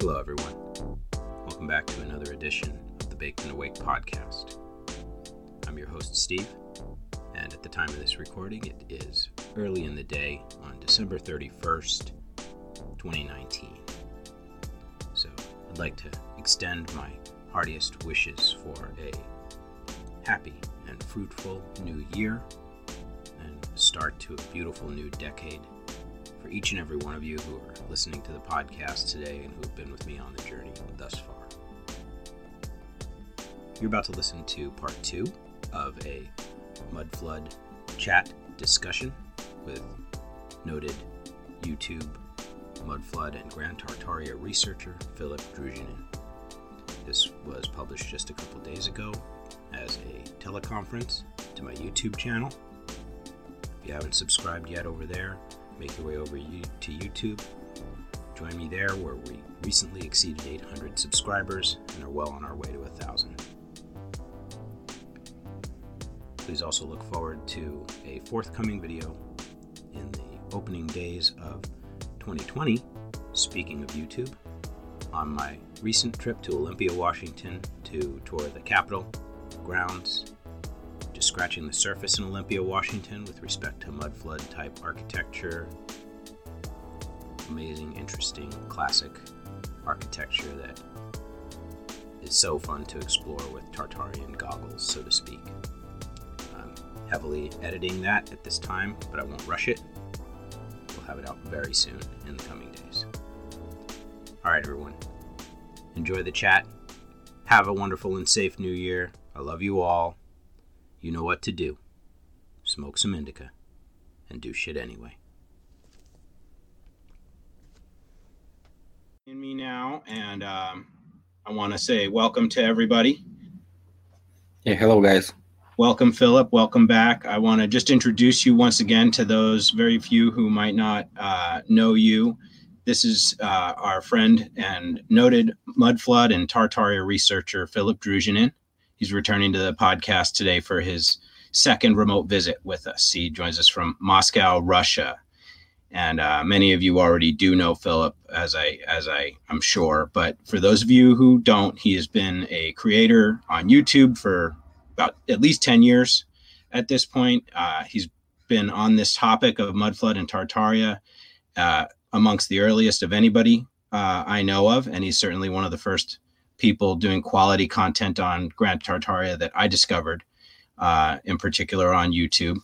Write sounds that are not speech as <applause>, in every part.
Hello, everyone. Welcome back to another edition of the Baked and Awake podcast. I'm your host, Steve, and at the time of this recording, it is early in the day on December 31st, 2019. So I'd like to extend my heartiest wishes for a happy and fruitful new year and start to a beautiful new decade each and every one of you who are listening to the podcast today and who have been with me on the journey thus far. You're about to listen to part two of a mud flood chat discussion with noted YouTube mud flood and Grand Tartaria researcher Philip Druzhinin. This was published just a couple days ago as a teleconference to my YouTube channel. If you haven't subscribed yet over there, make your way over to YouTube. Join me there where we recently exceeded 800 subscribers and are well on our way to 1,000. Please also look forward to a forthcoming video in the opening days of 2020, speaking of YouTube, on my recent trip to Olympia, Washington to tour the Capitol, grounds, scratching the surface in Olympia, Washington with respect to mud flood type architecture. Amazing, interesting, classic architecture that is so fun to explore with Tartarian goggles, so to speak. I'm heavily editing that at this time, but I won't rush it. We'll have it out very soon in the coming days. All right, everyone. Enjoy the chat. Have a wonderful and safe new year. I love you all. You know what to do. Smoke some indica and do shit anyway. In me now, and um, I want to say welcome to everybody. Yeah, hello, guys. Welcome, Philip. Welcome back. I want to just introduce you once again to those very few who might not uh, know you. This is uh, our friend and noted mud flood and Tartaria researcher, Philip Druzhinin. He's returning to the podcast today for his second remote visit with us. He joins us from Moscow, Russia. And uh, many of you already do know Philip, as I as I I'm sure. But for those of you who don't, he has been a creator on YouTube for about at least 10 years at this point. Uh, he's been on this topic of mudflood and Tartaria uh, amongst the earliest of anybody uh, I know of, and he's certainly one of the first people doing quality content on Grand Tartaria that I discovered, uh, in particular on YouTube.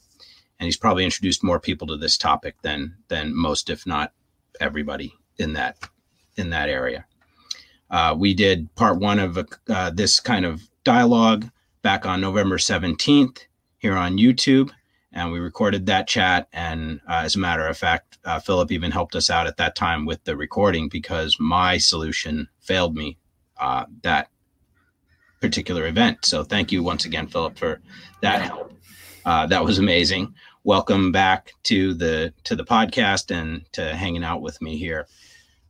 And he's probably introduced more people to this topic than than most, if not everybody, in that in that area. Uh, we did part one of uh, this kind of dialogue back on November 17th here on YouTube. And we recorded that chat. And uh, as a matter of fact, uh, Philip even helped us out at that time with the recording because my solution failed me uh, that particular event. So thank you once again, Philip, for that help. Uh, that was amazing. Welcome back to the to the podcast and to hanging out with me here.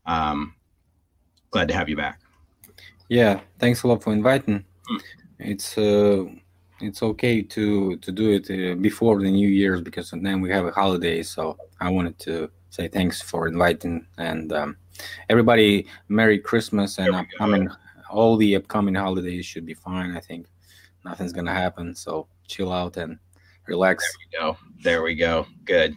Um, glad to have you back. Yeah, thanks a lot for inviting. Mm it's uh, it's okay to to do it uh, before the New Year's because then we have a holiday. So I wanted to say thanks for inviting and um, everybody Merry Christmas and mean all the upcoming holidays should be fine. I think nothing's gonna happen. So chill out and relax. There we go. There we go. Good.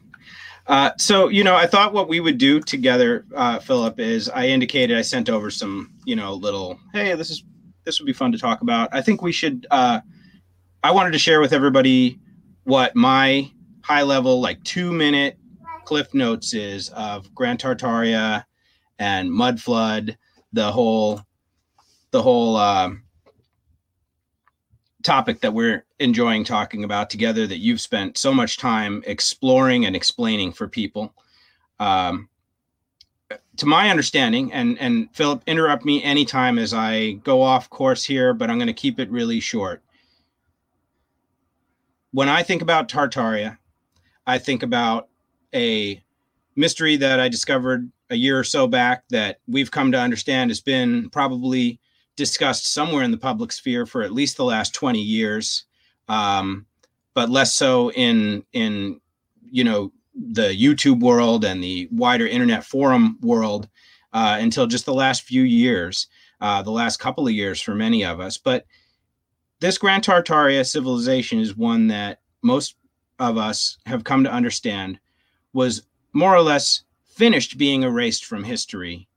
Uh, so you know, I thought what we would do together, uh, Philip, is I indicated I sent over some, you know, little, hey, this is this would be fun to talk about. I think we should. Uh, I wanted to share with everybody what my high level, like two minute cliff notes is of Grand Tartaria and Mud Flood, the whole, the whole uh, topic that we're enjoying talking about together. That you've spent so much time exploring and explaining for people. Um, to my understanding, and and Philip, interrupt me anytime as I go off course here, but I'm going to keep it really short. When I think about Tartaria, I think about a mystery that I discovered a year or so back that we've come to understand has been probably discussed somewhere in the public sphere for at least the last 20 years, um, but less so in in you know the YouTube world and the wider internet forum world uh, until just the last few years, uh, the last couple of years for many of us. But this Grand Tartaria civilization is one that most of us have come to understand was more or less finished being erased from history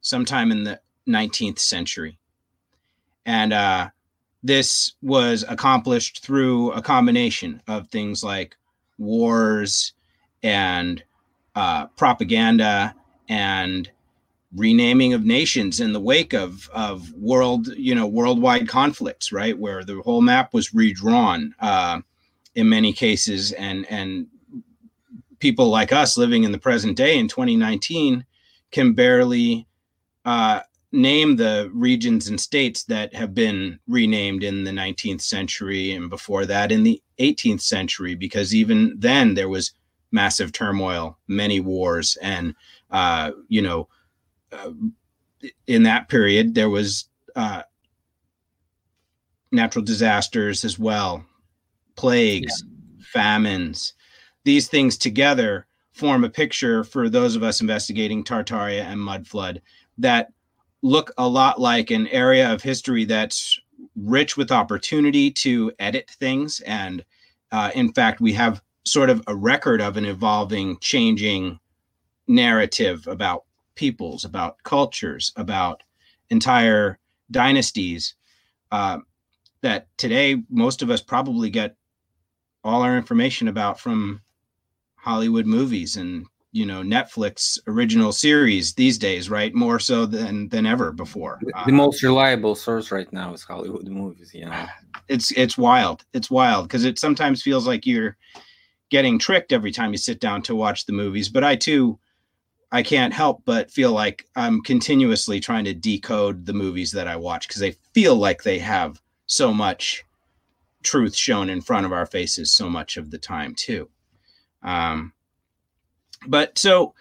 sometime in the 19th century. And uh, this was accomplished through a combination of things like wars and uh, propaganda and renaming of nations in the wake of of world you know worldwide conflicts right where the whole map was redrawn uh, in many cases and and people like us living in the present day in 2019 can barely uh, name the regions and states that have been renamed in the 19th century and before that in the 18th century because even then there was massive turmoil many wars and uh, you know uh, in that period there was uh, natural disasters as well plagues yeah. famines these things together form a picture for those of us investigating tartaria and mud flood that look a lot like an area of history that's rich with opportunity to edit things. And uh, in fact, we have sort of a record of an evolving, changing narrative about peoples, about cultures, about entire dynasties uh, that today most of us probably get all our information about from Hollywood movies and you know Netflix original series these days, right? More so than than ever before. The, the uh, most reliable source right now is Hollywood movies. You know, <sighs> it's it's wild. It's wild because it sometimes feels like you're getting tricked every time you sit down to watch the movies. But I too, I can't help but feel like I'm continuously trying to decode the movies that I watch because they feel like they have so much truth shown in front of our faces so much of the time too. Um, but so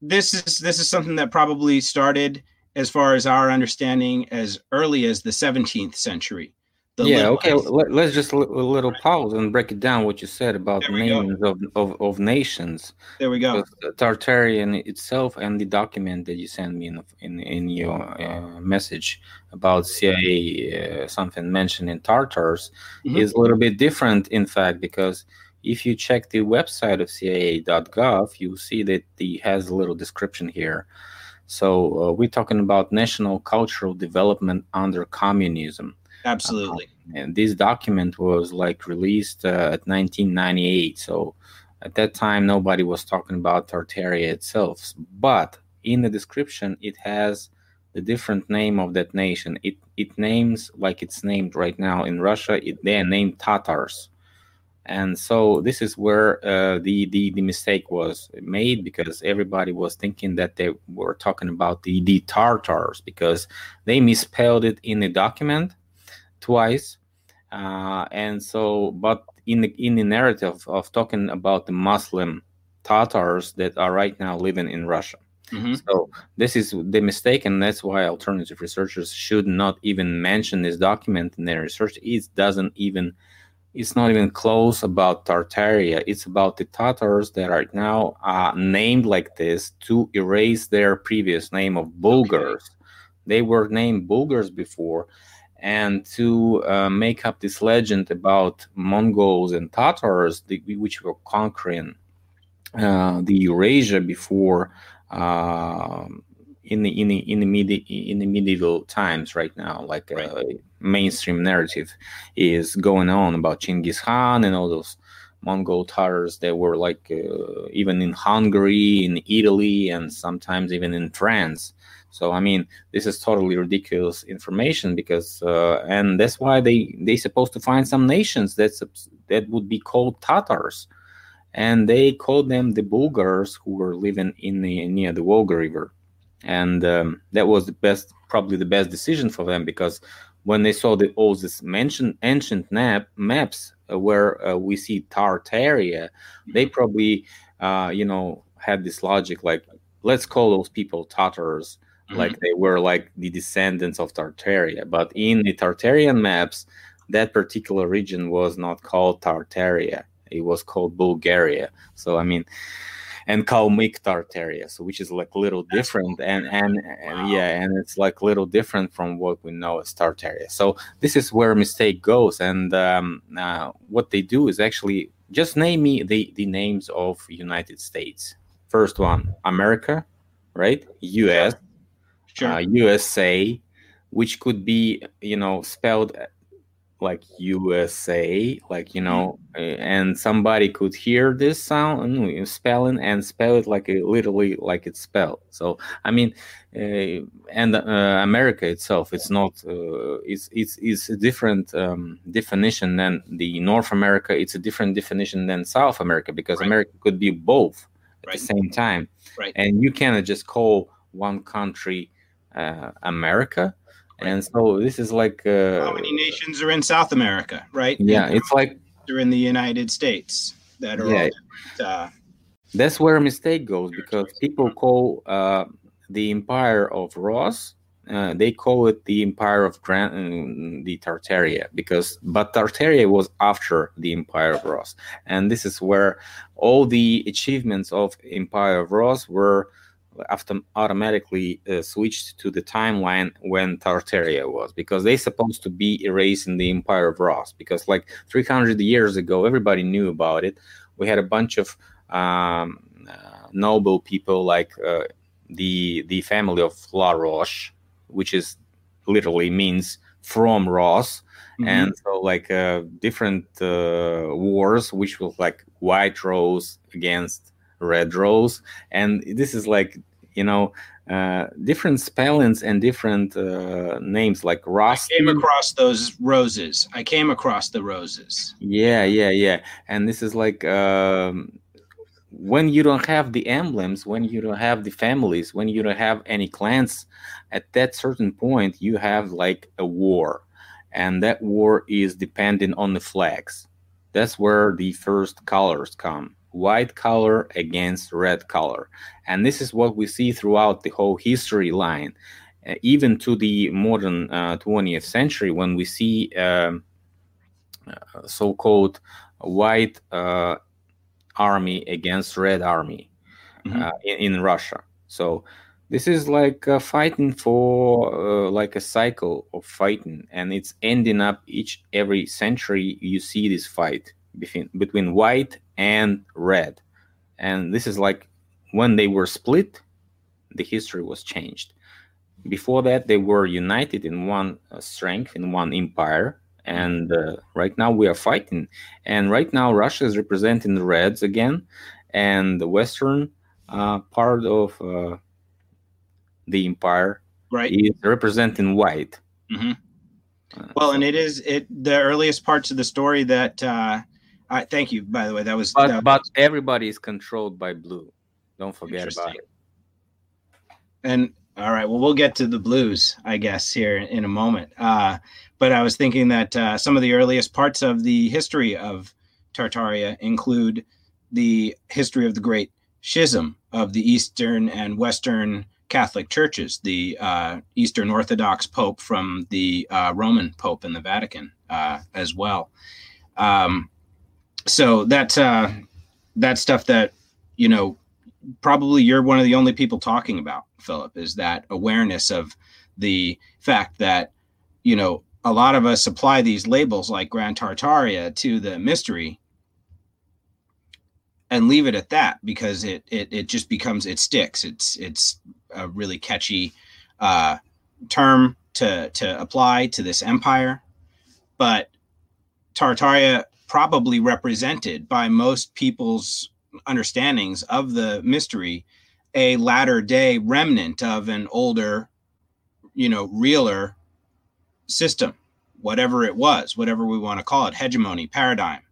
this is this is something that probably started as far as our understanding as early as the 17th century. Yeah okay Let, us just a little pause and break it down what you said about the names of, of, of, nations. There we go. Tartarian itself and the document that you sent me in in, in your uh, message about cia uh, something mentioned in tartars mm-hmm. is a little bit different in fact because if you check the website of CIA.gov, you see that it has a little description here. So uh, we're talking about national cultural development under communism. Absolutely. Uh, and this document was like released uh, at 1998. So at that time, nobody was talking about Tartaria itself. But in the description, it has the different name of that nation. It it names like it's named right now in Russia. It, they are named Tatars and so this is where uh, the, the the mistake was made because everybody was thinking that they were talking about the the Tartars because they misspelled it in the document twice, uh, and so but in the in the narrative of talking about the Muslim Tatars that are right now living in Russia. Mm-hmm. So this is the mistake, and that's why alternative researchers should not even mention this document in their research. It doesn't even it's not even close about Tartaria. It's about the Tatars that are now uh, named like this to erase their previous name of Bulgars. Okay. They were named Bulgars before, and to uh, make up this legend about Mongols and Tatars, the, which were conquering uh, the Eurasia before. In the in the in the medi- in the medieval times right now like right. Uh, mainstream narrative is going on about Chinggis Khan and all those Mongol Tatars that were like uh, even in Hungary, in Italy, and sometimes even in France. So I mean, this is totally ridiculous information because, uh, and that's why they they supposed to find some nations that's that would be called Tatars, and they called them the Bulgars who were living in the near the Volga River, and um, that was the best, probably the best decision for them because when they saw the, all these mentioned ancient map, maps uh, where uh, we see Tartaria, they probably, uh, you know, had this logic like, let's call those people Tatars, mm-hmm. like they were like the descendants of Tartaria. But in the Tartarian maps, that particular region was not called Tartaria; it was called Bulgaria. So I mean, and Kalmyk Tartaria, so which is like a little different, and and, and wow. yeah, and it's like a little different from what we know as Tartaria. So this is where mistake goes, and um, uh, what they do is actually just name me the the names of United States. First one, America, right? U.S. Sure. Uh, USA, which could be you know spelled like USA, like you know, mm-hmm. and somebody could hear this sound and spelling and spell it like it literally like it's spelled. So I mean, uh, and uh, America itself, it's not, uh, it's it's it's a different um, definition than the North America. It's a different definition than South America because right. America could be both at right. the same time, right? And you cannot just call one country uh, America and so this is like uh, how many nations are in South America, right? Yeah, and it's like they're in the United States that are. Yeah, uh, that's where a mistake goes because people call uh, the Empire of Ross. Uh, they call it the Empire of Grand, uh, the Tartaria, because but Tartaria was after the Empire of Ross, and this is where all the achievements of Empire of Ross were automatically uh, switched to the timeline when Tartaria was because they supposed to be erasing the Empire of Ross because like 300 years ago everybody knew about it. We had a bunch of um, uh, noble people like uh, the the family of La Roche, which is literally means from Ross. Mm-hmm. And so, like uh, different uh, wars, which was like White Rose against red rose and this is like you know uh, different spellings and different uh, names like Ross. I came across those roses. I came across the roses. Yeah, yeah, yeah. And this is like um, when you don't have the emblems, when you don't have the families, when you don't have any clans, at that certain point you have like a war, and that war is dependent on the flags. That's where the first colors come white color against red color. And this is what we see throughout the whole history line, uh, even to the modern uh, 20th century, when we see um, uh, so called white uh, army against red army mm-hmm. Uh, in, in, Russia. So this is like fighting for uh, like a cycle of fighting, and it's ending up each every century. You see this fight between between white and red. And this is like when they were split, the history was changed. Before that, they were united in one uh, strength, in one empire. And uh, right now we are fighting. And right now Russia is representing the Reds again, and the Western uh, part of uh, the empire right. is representing white. Mm-hmm. well, and it is it the earliest parts of the story that uh, I thank you. By the way, that was. But, that but everybody is controlled by blue. Don't forget about it. And all right, well, we'll get to the blues, I guess, here in a moment. Uh, but I was thinking that uh, some of the earliest parts of the history of Tartaria include the history of the Great Schism of the Eastern and Western Catholic churches, the uh, Eastern Orthodox Pope from the uh, Roman Pope in the Vatican uh, as well. Um, so that's uh that's stuff that you know probably you're one of the only people talking about philip is that awareness of the fact that you know a lot of us apply these labels like grand tartaria to the mystery and leave it at that because it it, it just becomes it sticks. It's it's a really catchy uh term to to apply to this empire. But tartaria probably represented by most people's understandings of the mystery a latter day remnant of an older you know realer system whatever it was whatever we want to call it hegemony paradigm.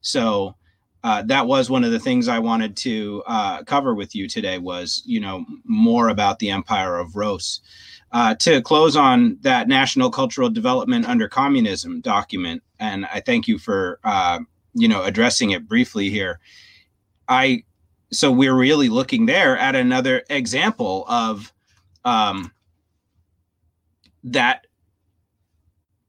So uh, that was one of the things i wanted to uh, cover with you today was you know more about the empire of rus. Uh, to close on that national cultural development under communism document, and I thank you for uh, you know addressing it briefly here. I so we're really looking there at another example of um, that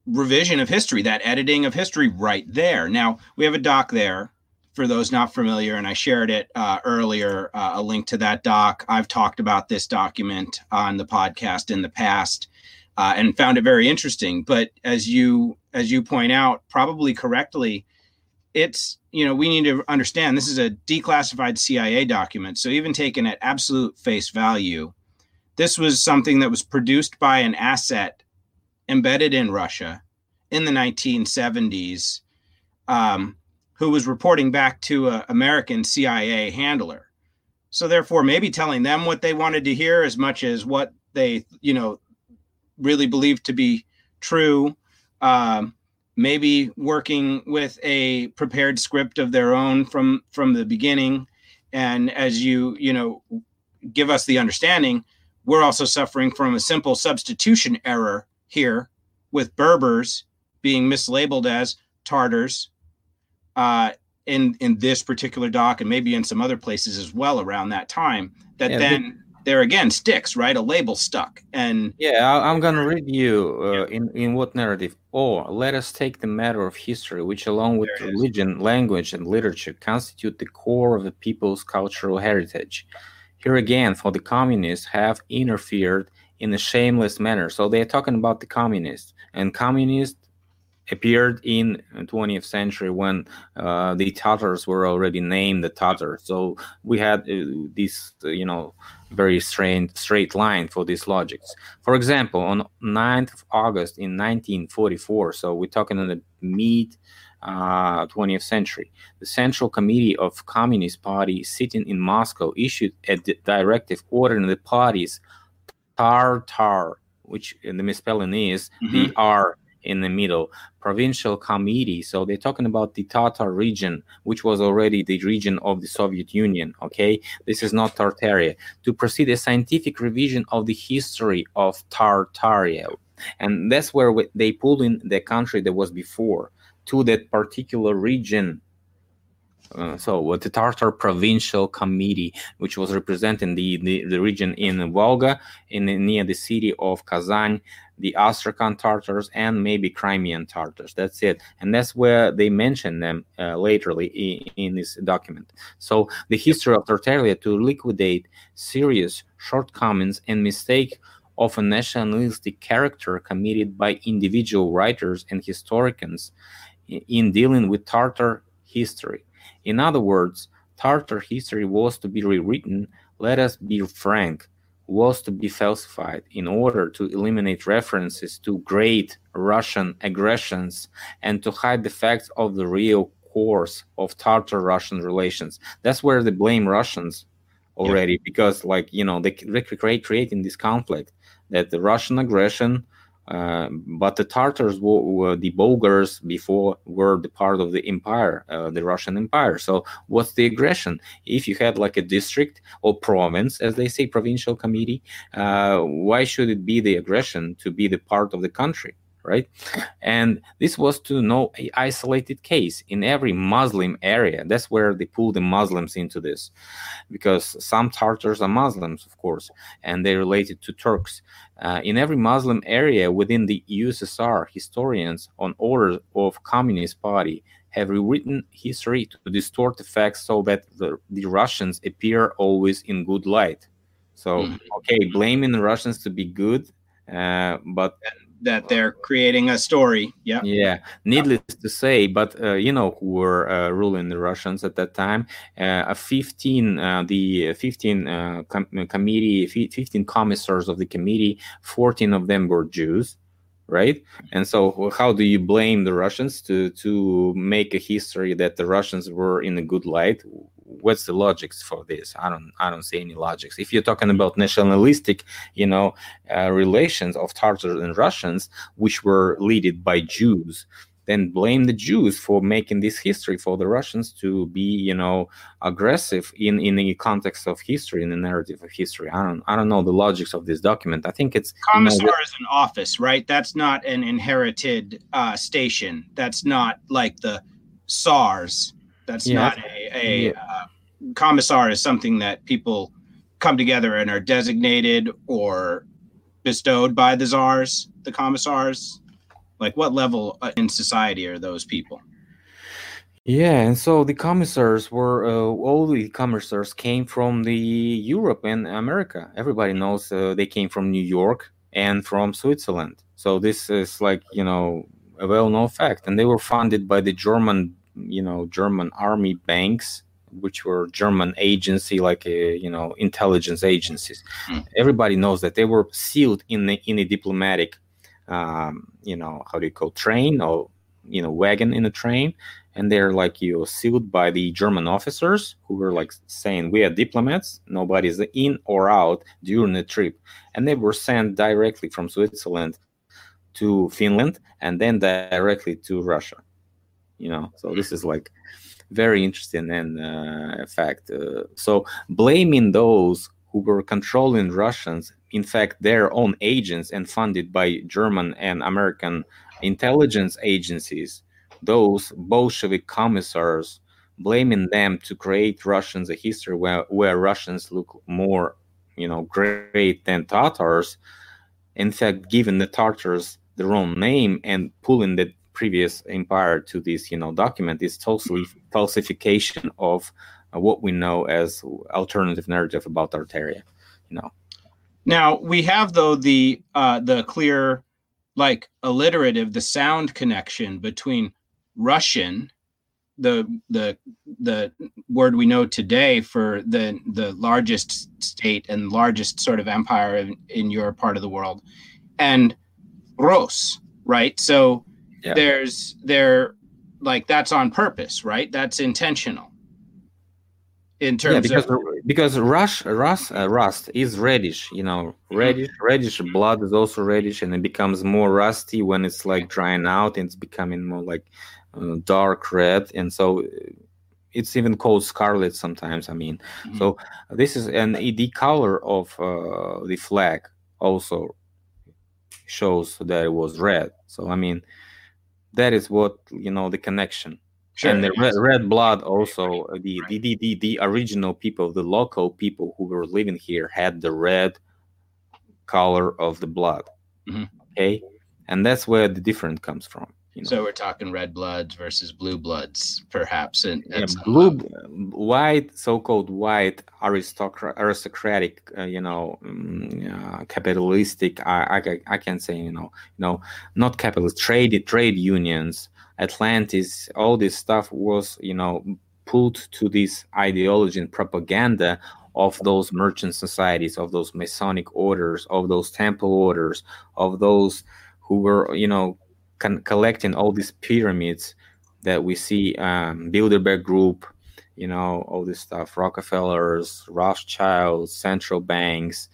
revision of history, that editing of history right there. Now we have a doc there for those not familiar, and I shared it uh, earlier, uh, a link to that doc. I've talked about this document on the podcast in the past uh, and found it very interesting. But as you as you point out, probably correctly, it's you know we need to understand this is a declassified CIA document. So even taken at absolute face value, this was something that was produced by an asset embedded in Russia in the 1970s. Um, who was reporting back to an American CIA handler. So therefore, maybe telling them what they wanted to hear as much as what they, you know, really believed to be true. Um, maybe working with a prepared script of their own from from the beginning. And as you, you know, give us the understanding, we're also suffering from a simple substitution error here with Berbers being mislabeled as Tartars uh, in in this particular doc and maybe in some other places as well around that time that yeah, then there again sticks right? A label stuck. And yeah i'm gonna read you uh, yeah. in in what narrative? Or let us take the matter of history which along with religion language and literature constitute the core of the people's cultural heritage. Here again for the communists have interfered in a shameless manner. So they're talking about the communists. And communists appeared in 20th century when uh, the Tatars were already named the Tatars. So we had uh, this, uh, you know, very straight straight line for these logics. For example, on 9th of August in 1944, so we're talking in the mid uh, 20th century, the Central Committee of Communist Party sitting in Moscow issued a directive ordering the party's Tartar, which the misspelling is mm-hmm. In the middle provincial committee so they're talking about the tatar region which was already the region of the soviet union okay? This is not tartaria. To proceed a scientific revision of the history of tartaria. And that's where they pulled in the country that was before to that particular region uh, so what the Tartar Provincial Committee, which was representing the, the, the region in Volga, in near the city of Kazan, the Astrakhan Tartars, and maybe Crimean Tartars. That's it, and that's where they mention them uh, laterly in, in, this document. So the history of Tartaria to liquidate serious shortcomings and mistake of a nationalistic character committed by individual writers and historians in dealing with Tartar history in other words, Tartar history was to be rewritten, let us be frank, was to be falsified in order to eliminate references to great Russian aggressions and to hide the facts of the real course of Tartar Russian relations. That's where they blame Russians already yeah. because, like, you know, they recreate creating this conflict that the Russian aggression uh, but the Tartars were, were, the Bulgars before were the part of the empire, uh, the Russian Empire. So what's the aggression? If you had like a district or province, as they say, provincial committee, uh, why should it be the aggression to be the part of the country? Right? And this was to no a isolated case in every Muslim area. That's where they pull the Muslims into this, because some Tartars are Muslims, of course, and they're related to Turks. Uh, in every Muslim area within the USSR, historians on order of Communist Party have rewritten history to distort the facts so that the, the Russians appear always in good light. So, mm-hmm. okay, blaming the Russians to be good, uh, but that they're creating a story. Yeah. Yeah. Needless to say, but uh, you know who were uh, ruling the Russians at that time? Uh, a 15, uh, the 15 uh, com- committee, 15 commissars of the committee, 14 of them were Jews right? And so how do you blame the russians to to make a history that the russians were in a good light? What's the logics for this? I don't i don't see any logics. If you're talking about nationalistic you know uh, relations of tartars and russians which were led by jews then blame the Jews for making this history for the Russians to be, you know, aggressive in in the context of history, in the narrative of history. I don't I don't know the logics of this document. I think it's commissar you know, is an office, right? That's not an inherited uh, station. That's not like the czars. That's yeah. not a, a yeah. uh, commissar is something that people come together and are designated or bestowed by the czars, the commissars like what level uh, in society are those people Yeah, and so the commissars were uh, all the commissars came from the Europe and America. Everybody knows uh, they came from New York and from Switzerland. So this is like you know a well-known fact, and they were funded by the German, you know, German army banks, which were German agency like a, uh, you know intelligence agencies. Mm. Everybody knows that they were sealed in the in a diplomatic, um, you know, how do you call train or you know wagon in a train and they're like you sealed by the german officers who were like saying we are diplomats. Nobody's in or out during the trip. And they were sent directly from switzerland to finland and then directly to russia you know? So this is like very interesting and uh, fact uh, so blaming those who were controlling russians in fact their own agents and funded by german and american intelligence agencies those Bolshevik commissars, blaming them to create Russians a history where, where Russians look more, you know, great than Tatars. In fact, giving the Tatars their own name and pulling the previous empire to this, you know, document is totally falsification of uh, what we know as alternative narrative about Tartaria, you know. Now we have though the uh, the clear, like alliterative, the sound connection between Russian, the the the word we know today for the the largest state and largest sort of empire in, in your part of the world, and Rus, right? So yeah. there's there like that's on purpose, right? That's intentional in terms yeah, because, of because rush rust uh, rust is reddish you know mm-hmm. reddish reddish blood is also reddish and it becomes more rusty when it's like drying out and it's becoming more like uh, dark red, and so uh, it's even called scarlet sometimes. I mean, mm-hmm. so this is an the color of uh, the flag also shows that it was red. So I mean, that is what you know the connection. Sure, and the red, red, blood also uh, the, the, the, the, the original people the local people who were living here had the red color of the blood mm-hmm. okay and that's where the difference comes from you know. So we're talking red bloods versus blue bloods, perhaps. And yeah, blue, white, so-called white aristocrat, aristocratic, uh, you know, um, uh, capitalistic. I, I, I can say, you know, you know, not capitalist trade trade unions, Atlantis, all this stuff was, you know, pulled to this ideology and propaganda of those merchant societies, of those Masonic orders, of those temple orders, of those who were, you know, con- collecting all these pyramids that we see um, Bilderberg Group, you know, all this stuff, Rockefellers, Rothschilds, central banks,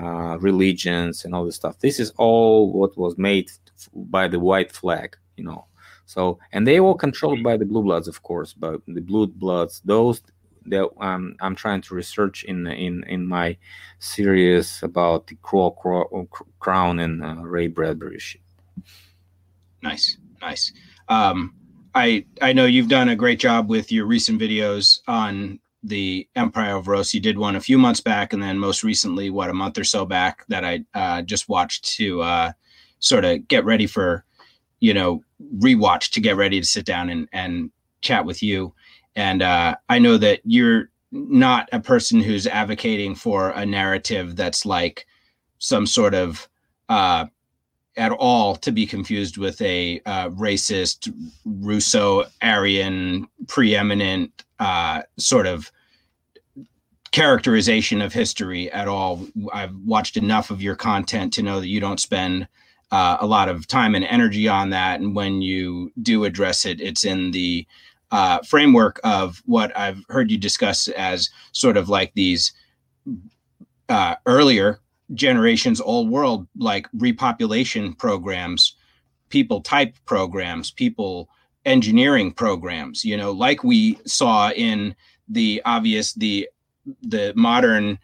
uh, religions, and all this stuff. This is all what was made by the white flag, you know. So, and they were controlled by the blue bloods, of course, but the blue bloods, those that um, I'm trying to research in in in my series about the Cruel Crown and uh, Ray Bradbury shit. Nice, nice. Um, I I know you've done a great job with your recent videos on the Empire of Rus. You did one a few months back, and then most recently, what a month or so back, that I uh, just watched to uh, sort of get ready for, you know, rewatch to get ready to sit down and and chat with you. And uh, I know that you're not a person who's advocating for a narrative that's like some sort of uh, at all to be confused with a uh, racist, Russo Aryan, preeminent uh, sort of characterization of history at all. I've watched enough of your content to know that you don't spend uh, a lot of time and energy on that. And when you do address it, it's in the uh, framework of what I've heard you discuss as sort of like these uh, earlier generations old world like repopulation programs people type programs people engineering programs you know like we saw in the obvious the the modern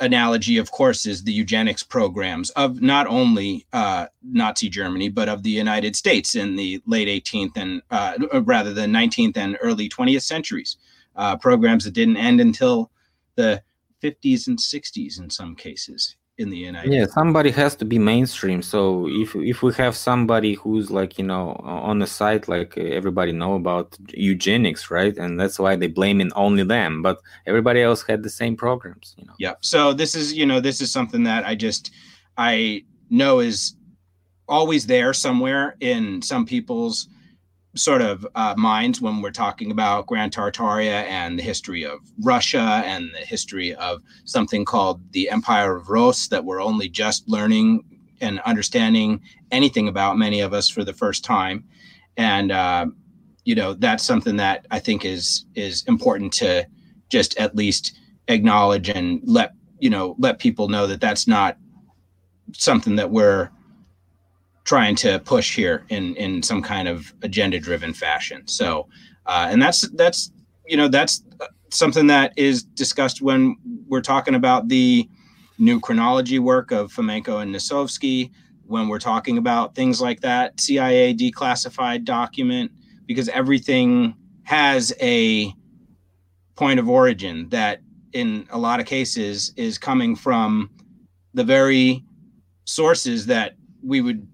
analogy of course is the eugenics programs of not only uh, nazi germany but of the united states in the late 18th and uh, rather the 19th and early 20th centuries uh, programs that didn't end until the 50s and 60s in some cases. In the United yeah somebody has to be mainstream. So if if we have somebody who's like you know on the site like everybody know about eugenics right? And that's why they blame in only them but everybody else had the same programs you know? Yeah. So this is you know this is something that i just i know is always there somewhere in some people's sort of uh, minds when we're talking about Grand Tartaria and the history of Russia and the history of something called the Empire of Rus that we're only just learning and understanding anything about, many of us for the first time. And, uh, you know, that's something that I think is is important to just at least acknowledge and let you know let people know that that's not something that we're trying to push here in in some kind of agenda driven fashion. So uh, and that's that's you know that's something that is discussed when we're talking about the new chronology work of Fomenko and Nosovsky when we're talking about things like that CIA declassified document because everything has a point of origin that in a lot of cases is coming from the very sources that we would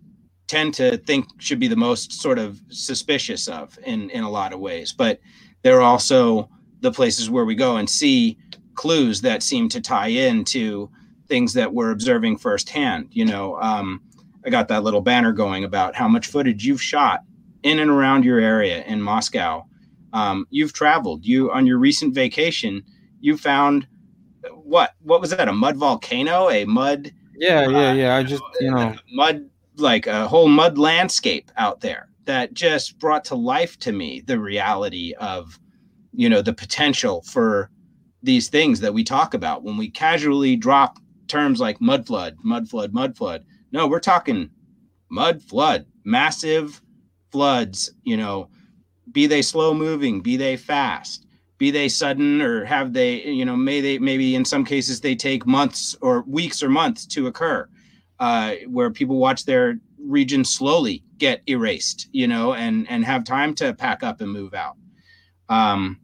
tend to think should be the most sort of suspicious of in in a lot of ways but there are also the places where we go and see clues that seem to tie in to things that we're observing firsthand you know um, i got that little banner going about how much footage you've shot in and around your area in moscow. Um, you've traveled you on your recent vacation you found what what was that a mud volcano a mud yeah yeah yeah i just you know mud like a whole mud landscape out there that just brought to life to me the reality of you know the potential for these things that we talk about. When we casually drop terms like mud flood mud flood mud flood no we're talking mud flood massive floods you know be they slow moving be they fast be they sudden or have they you know may they maybe in some cases they take months or weeks or months to occur uh, where people watch their region slowly get erased, you know, and and have time to pack up and move out. Um,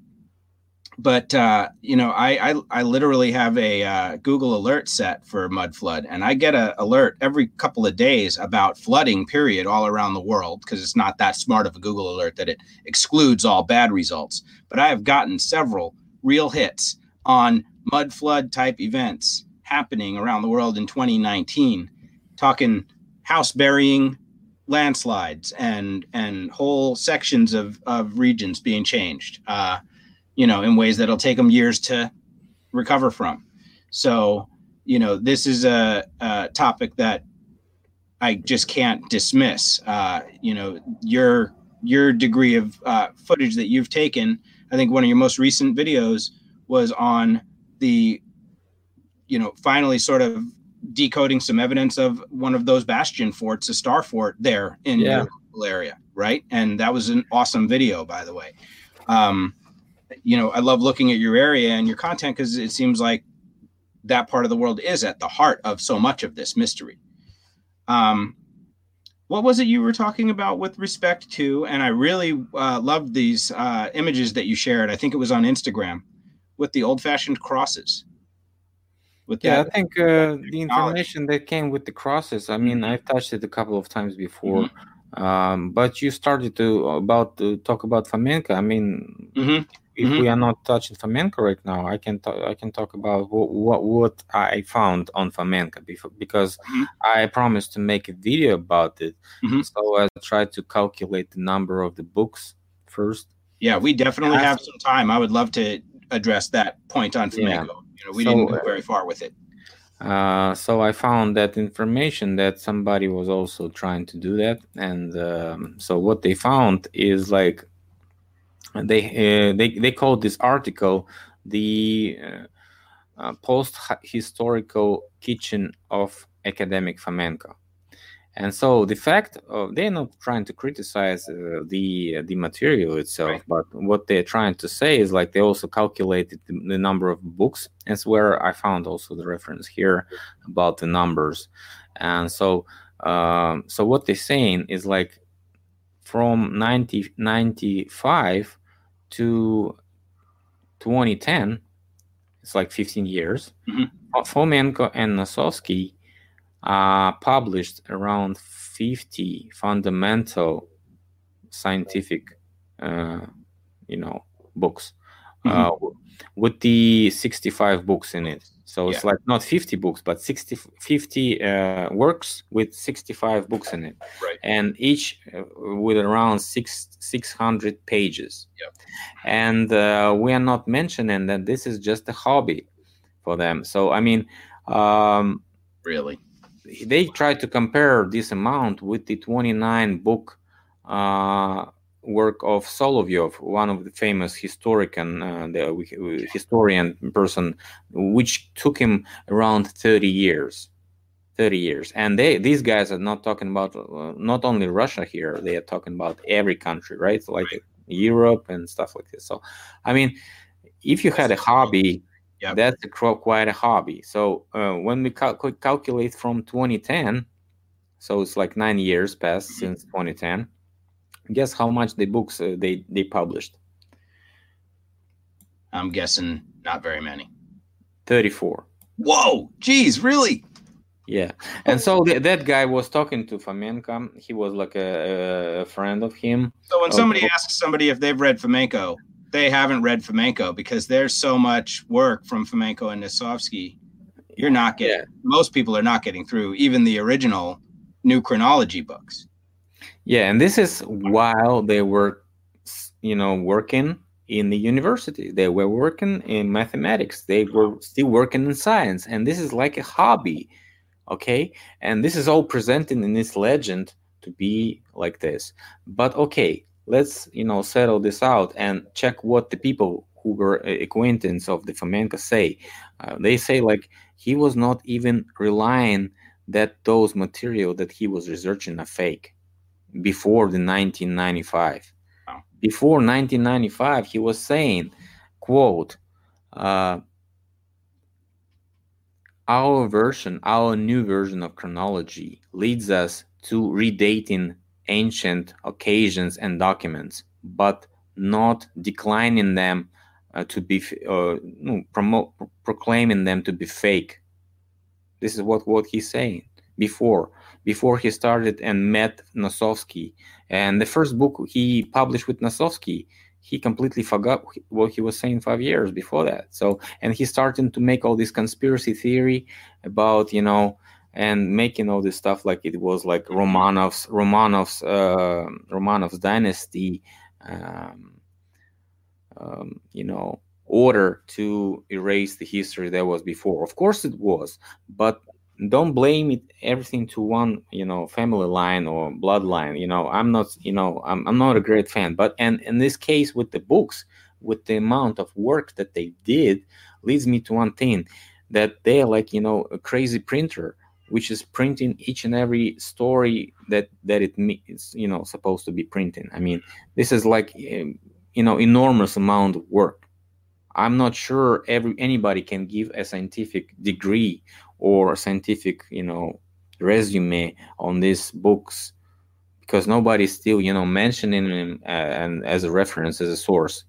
but uh, you know, I, I, I literally have a uh, Google alert set for mud flood, and I get an alert every couple of days about flooding. Period, all around the world, because it's not that smart of a Google alert that it excludes all bad results. But I have gotten several real hits on mud flood type events happening around the world in 2019 talking house burying landslides and and whole sections of of regions being changed uh you know in ways that'll take them years to recover from. So you know this is a, a topic that i just can't dismiss. Uh you know your your degree of uh, footage that you've taken i think one of your most recent videos was on the you know finally sort of decoding some evidence of one of those bastion forts, a star fort there in yeah. your area, right? And that was an awesome video, by the way. Um, you know, I love looking at your area and your content because it seems like that part of the world is at the heart of so much of this mystery. Um, what was it you were talking about with respect to? And I really uh, loved these uh, images that you shared. I think it was on Instagram with the old-fashioned crosses with yeah, that. I think uh, the information that came with the crosses. I mean, mm-hmm. I've touched it a couple of times before, mm-hmm. um, but you started to about to talk about Fomenko. I mean, mm-hmm. if we mm-hmm. are not touching Fomenko right now, I can talk. I can talk about what what, what I found on Fomenko before, because mm-hmm. I promised to make a video about it. Mm-hmm. So I tried to calculate the number of the books first. Yeah, we definitely have some time. I would love to address that point on Fomenko. Yeah you know we so, didn't go very far with it uh, so I found that information that somebody was also trying to do that, and um, so what they found is like they uh, they they called this article the uh, uh post historical kitchen of academic Fomenko. And so the fact of they're not trying to criticize uh, the uh, the material itself, right. but what they're trying to say is like they also calculated the, the number of books. That's where I found also the reference here about the numbers. And so um, so what they're saying is like from 1995 to 2010, it's like 15 years. Mm-hmm Fomenko and Nosovsky uh, published around 50 fundamental scientific, uh, you know, books mm-hmm. uh, with the 65 books in it. So yeah. it's like not 50 books, but 60, 50 uh, works with 65 books in it. Right. And each uh, with around six, 600 pages. And uh, we are not mentioning that this is just a hobby for them. So, I mean, um, really? They try to compare this amount with the 29 book uh, work of Solovyov, one of the famous historian, uh, the historian person, which took him around 30 years. 30 years. And they these guys are not talking about uh, not only russia here they are talking about every country right? Like europe and stuff like this. So i mean if you had a hobby yep. that's a, quite a hobby. So uh, when we cal- calculate from 2010 so it's like nine years passed mm-hmm. since 2010 guess how much the books uh, they they published? I'm guessing not very many. 34 whoa! Geez really? Yeah. And so th- that guy was talking to fomenko he was like a, a friend of him. So when somebody asks somebody if they've read fomenko they haven't read fomenko because there's so much work from fomenko and nosovsky you're not getting yeah. most people are not getting through even the original new chronology books yeah, and this is while they were, you know, working in the university. They were working in mathematics. They were still working in science, and this is like a hobby, okay? And this is all presented in this legend to be like this. But okay, let's you know settle this out and check what the people who were acquaintance of the Fomenko say. Uh, they say like he was not even relying that those material that he was researching are fake before the 1995. Wow. Before 1995, he was saying, quote, uh, our version, our new version of chronology leads us to redating ancient occasions and documents, but not declining them uh, to be uh, promote proclaiming them to be fake. This is what what he's saying before before he started and met Nosovsky. And the first book he published with Nosovsky, he completely forgot what he was saying five years before that. So, and he's starting to make all this conspiracy theory about, you know, and making all this stuff like it was like Romanov's Romanov's uh, Romanov's dynasty, um, um, you know, order to erase the history that was before. Of course, it was, but don't blame it everything to one you know family line or bloodline you know i'm not you know i'm, I'm not a great fan but and in this case with the books with the amount of work that they did leads me to one thing that they're like you know a crazy printer which is printing each and every story that that it is you know supposed to be printing. I mean this is like um, you know enormous amount of work. I'm not sure every anybody can give a scientific degree or scientific you know resume on these books because nobody's still you know mentioning them uh, and as a reference as a source.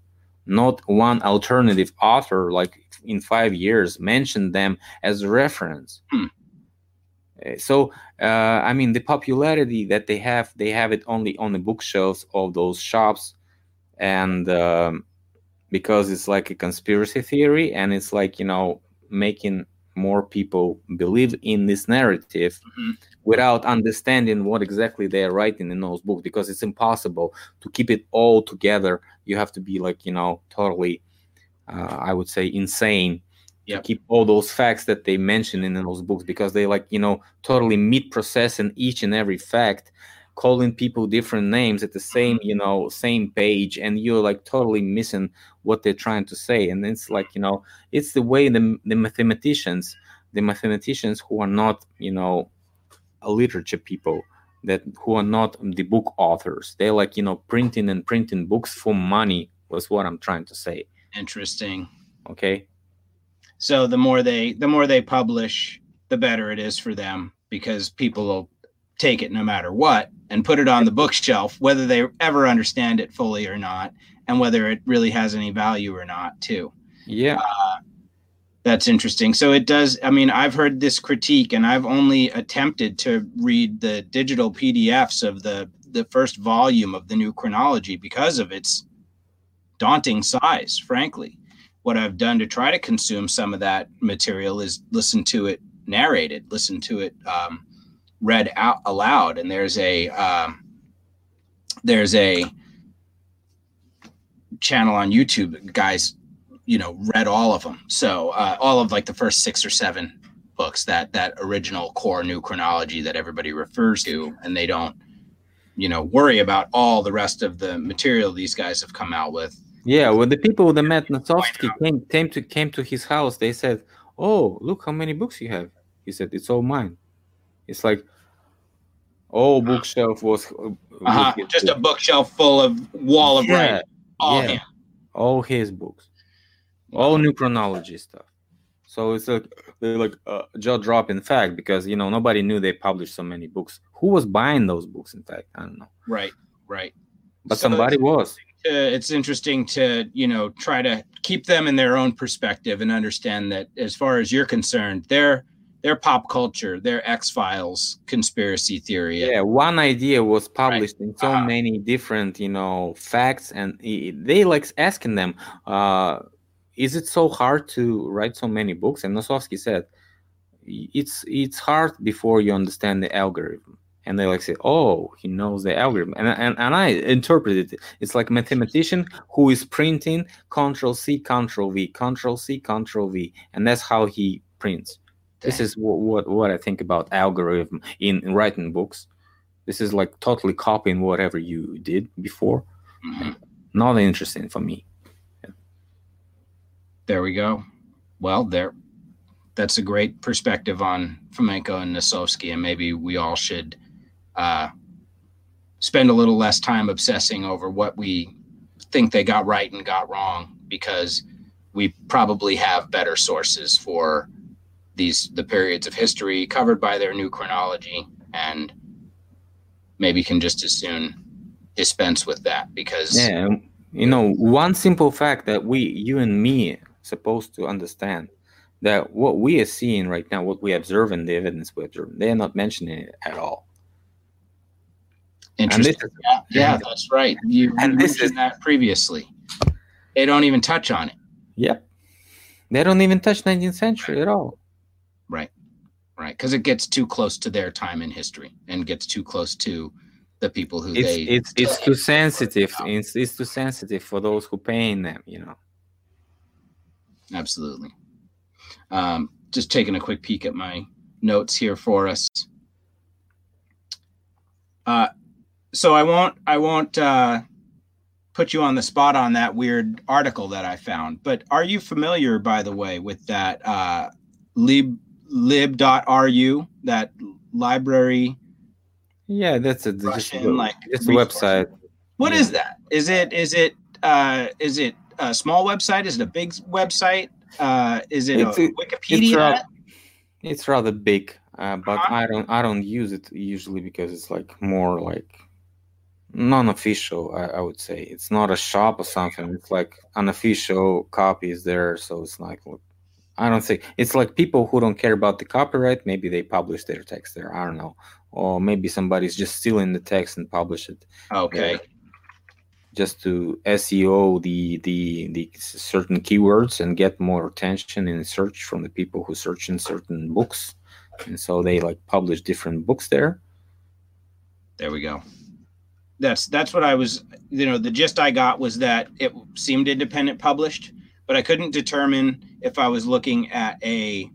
Not one alternative author like in five years mentioned them as a reference. Hmm. Uh, so uh, i mean the popularity that they have they have it only on the bookshelves of those shops and um, because it's like a conspiracy theory and it's like you know making more people believe in this narrative mm-hmm. without understanding what exactly they are writing in those books because it's impossible to keep it all together you have to be like you know totally uh, i would say insane yep. to keep all those facts that they mention in those books because they like you know totally meat processing each and every fact calling people different names at the same mm-hmm. you know same page and you're like totally missing what they're trying to say and it's like you know it's the way the, the mathematicians the mathematicians who are not you know a literature people that who are not the book authors they're like you know printing and printing books for money was what i'm trying to say. Interesting. Okay so the more they the more they publish the better it is for them because people will take it no matter what and put it on the bookshelf, whether they ever understand it fully or not, and whether it really has any value or not, too. Yeah. Uh, That's interesting. So it does. I mean, I've heard this critique, and I've only attempted to read the digital PDFs of the the first volume of the new chronology because of its daunting size. Frankly, what I've done to try to consume some of that material is listen to it narrated, listen to it um, read out aloud. And there's a um, there's a channel on YouTube, guys you know read all of them so uh, all of like the first six or seven books that that original core new chronology that everybody refers to and they don't you know worry about all the rest of the material these guys have come out with yeah when the people that met Nosovsky came, came to came to his house they said oh look how many books you have he said it's all mine it's like all bookshelf was, uh, uh-huh. just a bookshelf full of wall of yeah, writing all yeah. him all his books all new chronology stuff. So it's a like a jaw drop in fact because you know nobody knew they published so many books. Who was buying those books? In fact, I don't know. Right, right. But so somebody it's was. it's interesting to you know try to keep them in their own perspective and understand that as far as you're concerned, they're their pop culture, their X Files conspiracy theory. Yeah, one idea was published right. in so uh, many different, you know, facts, and they like asking them, uh, is it so hard to write so many books? And Nosovsky said, it's it's hard before you understand the algorithm. And they like say, oh, he knows the algorithm. And, and, and I interpreted it. It's like a mathematician who is printing Control C, Control V, Control C, Control V. And that's how he prints. This is what, what, what I think about algorithm in, in, writing books. This is like totally copying whatever you did before. Mm-hmm. Not interesting for me. There we go. Well, there, that's a great perspective on Fomenko and Nosovsky, and maybe we all should uh, spend a little less time obsessing over what we think they got right and got wrong, because we probably have better sources for these the periods of history covered by their new chronology, and maybe can just as soon dispense with that because yeah you know one simple fact that we you and me supposed to understand that what we are seeing right now, what we observe in the evidence we observe, they are not mentioning it at all. Interesting. Is, yeah, yeah, that's right. You and mentioned this is, that previously. They don't even touch on it. Yep. They don't even touch 19th century right. at all. Right. Right. Because it gets too close to their time in history and gets too close to the people who it's, they it's it's too sensitive. It's, it's too sensitive for those who paying them, you know absolutely. Um, just taking a quick peek at my notes here for us. Uh, so I won't I won't uh, put you on the spot on that weird article that I found. But are you familiar, by the way, with that uh, lib lib.ru that library? Yeah, that's a Russian, just, like it's a website. What yeah. is that? Is it is it uh, is it a small website? Is it a big website? Uh, is it it's, a Wikipedia? It's rather, it's rather big, uh, but uh-huh. I don't I don't use it usually because it's like more like non-official. I, I, would say it's not a shop or something. It's like unofficial copies there, so it's like I don't think it's like people who don't care about the copyright. Maybe they publish their text there. I don't know, or maybe somebody's just stealing the text and publish it. Okay just to SEO the the the certain keywords and get more attention in search from the people who search in certain books, and so they like publish different books there. There we go. That's that's what I was. You know, the gist I got was that it seemed independent published, but I couldn't determine if I was looking at a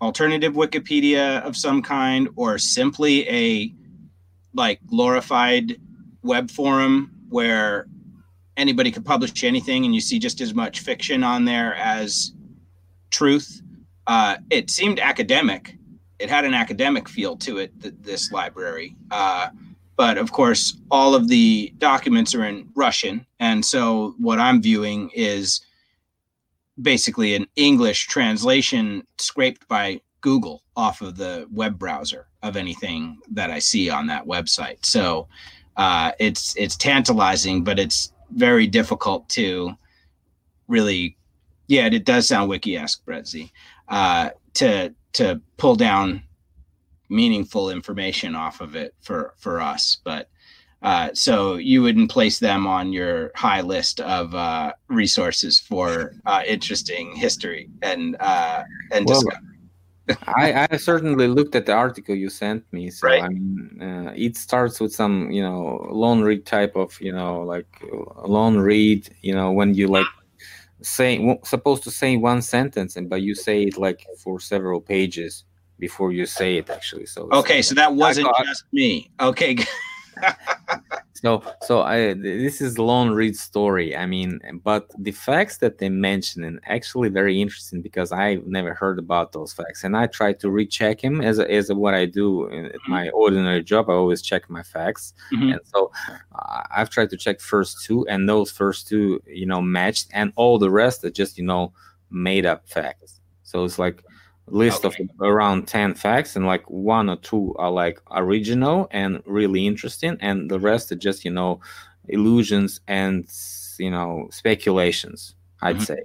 alternative Wikipedia of some kind or simply a like glorified web forum where anybody could publish anything and you see just as much fiction on there as truth. Uh, it seemed academic. It had an academic feel to it, th- this library. Uh, but of course, all of the documents are in Russian. And so what I'm viewing is basically an English translation scraped by Google off of the web browser of anything that I see on that website. So uh, it's it's tantalizing, but it's very difficult to really Yeah, it does sound wiki-esque, Brett Z. Uh, to to pull down meaningful information off of it for for us, but uh, so you wouldn't place them on your high list of uh, resources for uh, interesting history and uh, and well, discovery. <laughs> I, I, certainly looked at the article you sent me. So right. I mean, uh, it starts with some, you know, long read type of, you know, like long read. You know, when you like say supposed to say one sentence, and but you say it like for several pages before you say it. Actually, so okay, so that wasn't just me. Okay. <laughs> so so I this is long read story. I mean, but the facts that they mention are actually very interesting because I never heard about those facts, and I try to recheck him as as what I do in mm-hmm. my ordinary job. I always check my facts, mm-hmm. and so uh, I've tried to check first two, and those first two, you know, matched, and all the rest are just you know made up facts. So it's like list okay. of around 10 facts and like one or two are like original and really interesting and the rest are just you know illusions and you know speculations i'd mm-hmm. say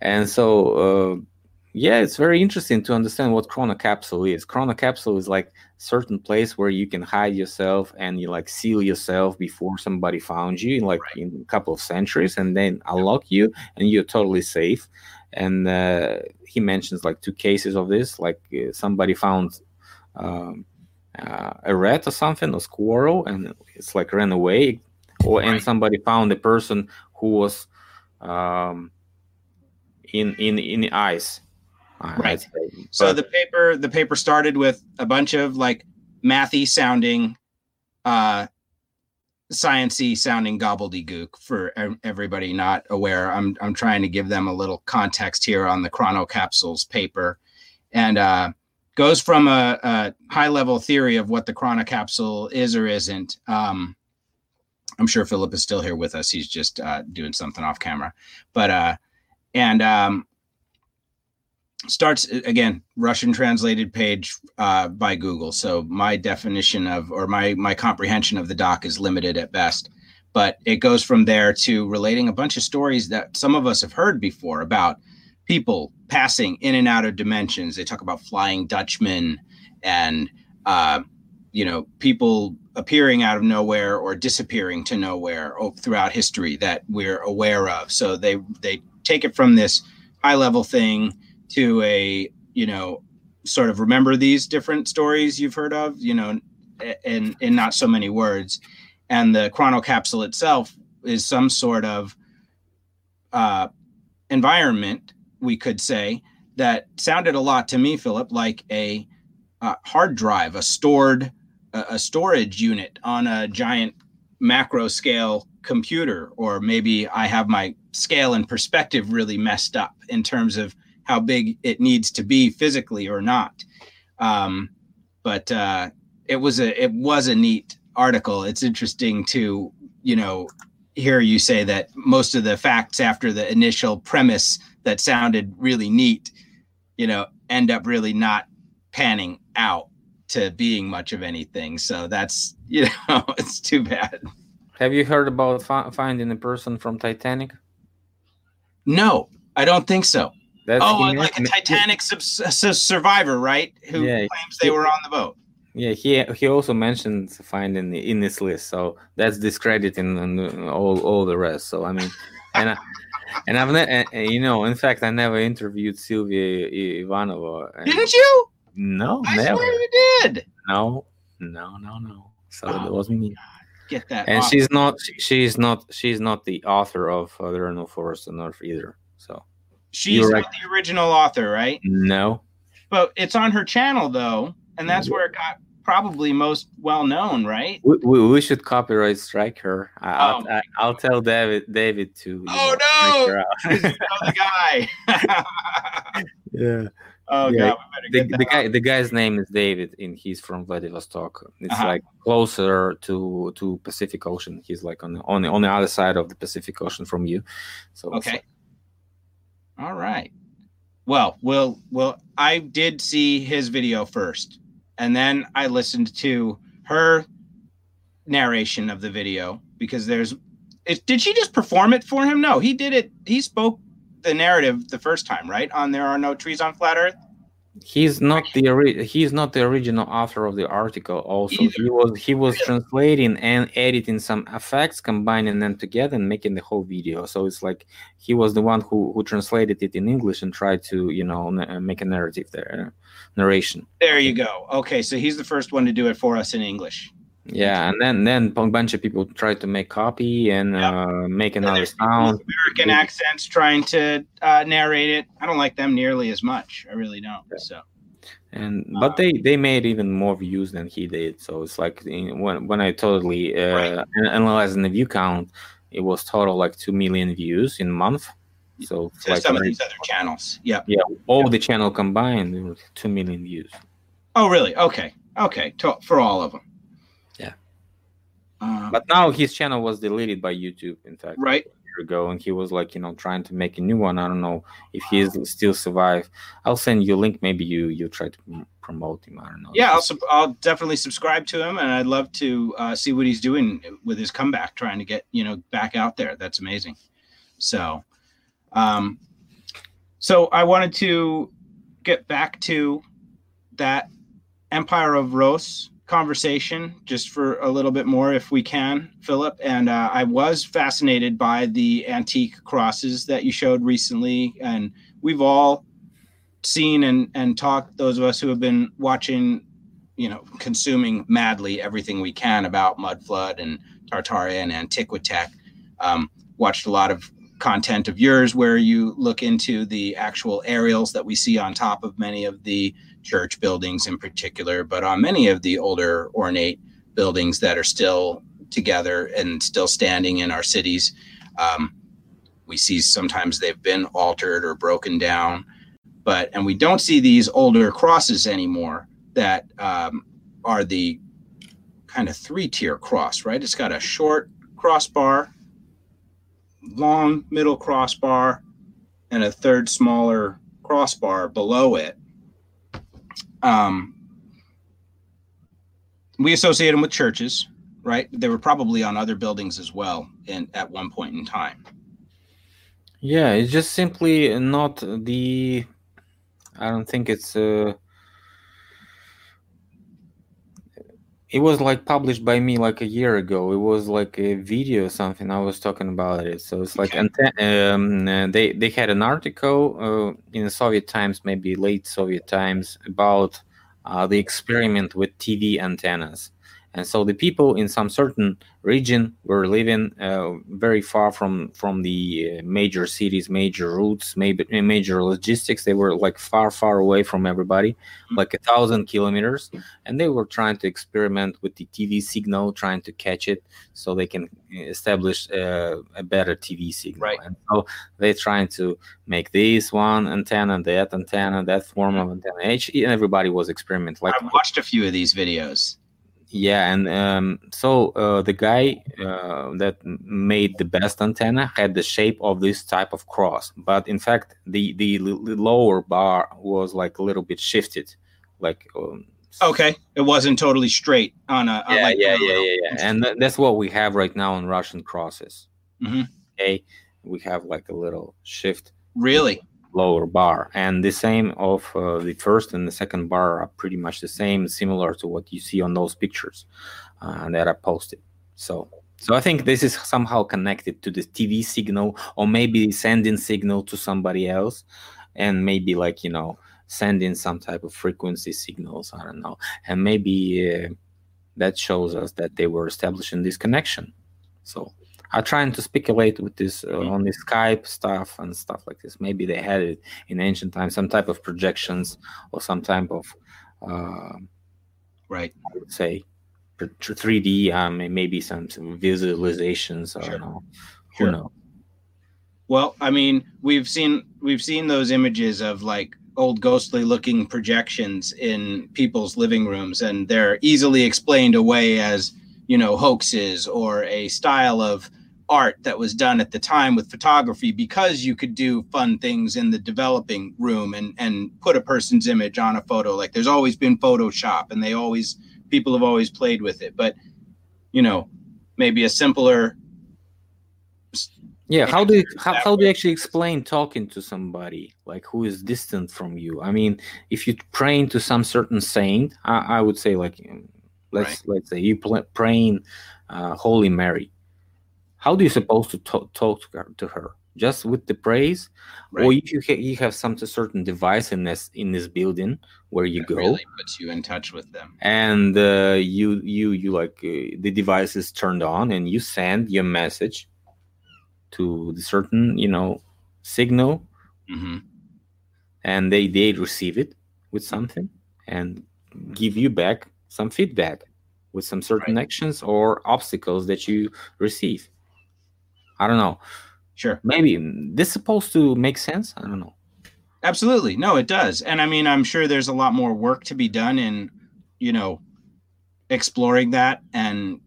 and so uh, yeah it's very interesting to understand what chronocapsule is chronocapsule is like certain place where you can hide yourself and you like seal yourself before somebody found you in like right. in a couple of centuries and then unlock you and you're totally safe and uh, he mentions like two cases of this like uh, somebody found um, uh, a rat or something a squirrel and it's like ran away. Or and somebody found a person who was um, in in in the ice. Right. so the paper the paper started with a bunch of like mathy sounding uh sciency sounding gobbledygook for everybody not aware. I'm I'm trying to give them a little context here on the chronocapsules paper, and uh, goes from a, a, high level theory of what the chronocapsule is or isn't. Um, I'm sure Philip is still here with us. He's just uh, doing something off camera, but uh, and um, starts again russian translated page uh, by google. So my definition of or my my comprehension of the doc is limited at best. But it goes from there to relating a bunch of stories that some of us have heard before about people passing in and out of dimensions. They talk about flying dutchmen and uh, you know people appearing out of nowhere or disappearing to nowhere throughout history that we're aware of. So they they take it from this high level thing to a you know sort of remember these different stories you've heard of you know in in not so many words. And the chronocapsule itself is some sort of uh, environment we could say that sounded a lot to me philip like a, hard drive a stored a storage unit on a giant macro scale computer. Or maybe i have my scale and perspective really messed up in terms of how big it needs to be physically or not. Um, but uh, it was a it was a neat article. It's interesting to you know hear you say that most of the facts after the initial premise that sounded really neat, you know, end up really not panning out to being much of anything. So that's <laughs> you know it's too bad. Have you heard about fi- finding a person from Titanic? No, I don't think so. That's oh, like a Titanic sub- survivor, right? Who yeah, claims they he, were on the boat. Yeah, he he also mentioned finding in this list, so that's discrediting all all the rest. So I mean, <laughs> and I, and I've ne- and, you know, in fact, I never interviewed Sylvie Ivanova. Didn't you? No, I never. swear you did. No, no, no, no. So oh, it wasn't me. Get that. And off. she's not. She's not. She's not the author of uh, There Are No Forests on Earth either. She's right. not the original author, right? No. But it's on her channel though, and that's where it got probably most well known, right? We, we, we should copyright strike her. I'll, oh. I, will tell David David to. Oh know, no! <laughs> the guy. yeah. Oh yeah. God, the, the guy, the guy's name is David, and he's from Vladivostok. It's uh-huh. like closer to to Pacific Ocean. He's like on the on the on the other side of the Pacific Ocean from you. So okay. All right. Well, well, well, I did see his video first, and then I listened to her narration of the video because there's it, did she just perform it for him? No, he did it. He spoke the narrative the first time, right? On there are no trees on flat Earth. He's not the ori- he's not the original author of the article. Also, Either. he was he was Really? translating and editing some effects, combining them together and making the whole video. So it's like he was the one who who translated it in English and tried to you know n- make a narrative there, narration. There you go. Okay, so he's the first one to do it for us in English. Yeah, and then then a bunch of people try to make copy and Yeah. uh, make another sound. American accents trying to uh, narrate it. I don't like them nearly as much. I really don't. So and but they they made even more views than he did so it's like when when i totally uh Right. analyzing the view count it was total like 2 million views in a month so to like some of these other channels. Yep. all the channel combined 2 million views Oh, really? Okay. Okay. To, for all of them. Um, but now his channel was deleted by youtube in fact right. a year ago and he was like you know trying to make a new one i don't know if he's still survive i'll send you a link maybe you you try to promote him i don't know Yeah, I'll, sub- I'll definitely subscribe to him, and I'd love to uh, see what he's doing with his comeback, trying to get you know back out there. That's amazing. So, um, so I wanted to get back to that Empire of Ross conversation just for a little bit more, if we can, Philip. And uh, I was fascinated by the antique crosses that you showed recently, and we've all seen and and talked those of us who have been watching you know consuming madly everything we can about mud flood and tartaria and antiquitech um, watched a lot of content of yours where you look into the actual aerials that we see on top of many of the church buildings in particular but on many of the older ornate buildings that are still together and still standing in our cities um, we see sometimes they've been altered or broken down. But and we don't see these older crosses anymore that um, are the kind of three tier cross right? It's got a short crossbar long middle crossbar and a third smaller crossbar below it um, we associate them with churches right they were probably on other buildings as well in at one point in time Yeah, it's just simply not the. I don't think it's. Uh, it was like published by me like a year ago. It was like a video or something. I was talking about it. So it's like Okay. um, they they had an article uh, in the Soviet times, maybe late Soviet times, about uh, the experiment with TV antennas. And so the people in some certain region were living uh, very far from from the uh, major cities, major routes, maybe major logistics. They were like far, far away from everybody, like a thousand kilometers, and they were trying to experiment with the TV signal, trying to catch it so they can establish uh, a better TV signal. Right. And so they're trying to make this one antenna, that antenna, that form of antenna. Each, everybody was experimenting. Like i've watched a few of these videos yeah, and um, so uh, the guy uh, that made the best antenna had the shape of this type of cross, but in fact, the the lower bar was like a little bit shifted, like. Um, okay it wasn't totally straight on a on Yeah, like yeah, a yeah, little- yeah, yeah, and th- that's what we have right now in Russian crosses. Mhm. Okay, we have like a little shift really lower bar. And the same of uh, the first and the second bar are pretty much the same similar to what you see on those pictures uh, that are posted. So so i think this is somehow connected to the tv signal or maybe sending signal to somebody else and maybe like you know sending some type of frequency signals i don't know. And maybe uh, that shows us that they were establishing this connection. So I'm trying to speculate with this uh, on the Skype stuff and stuff like this. Maybe they had it in ancient times, some type of projections or some type of, uh, right I would say, three D. Um, maybe some, some visualizations. I don't know. Sure. Who knows? well i mean we've seen we've seen those images of like old ghostly looking projections in people's living rooms and they're easily explained away as you know hoaxes or a style of art that was done at the time with photography because you could do fun things in the developing room and and put a person's image on a photo. Like there's always been photoshop and they always people have always played with it. But you know maybe a simpler yeah how do you how, how do you actually explain talking to somebody like who is distant from you? I mean if you praying to some certain saint i, I would say like let's right. let's say you praying uh, holy mary how do you supposed to talk, talk to, her, to her just with the praise right. or if you, ha- you have some certain device in this in this building where you that go really puts you in touch with them and uh, you you you like uh, the device is turned on and you send your message to the certain you know signal mm-hmm. and they they receive it with something and give you back some feedback with some certain right. actions or obstacles that you receive. I don't know. Sure. Maybe this is supposed to make sense? I don't know. Absolutely. No it does. And i mean i'm sure there's a lot more work to be done in you know exploring that and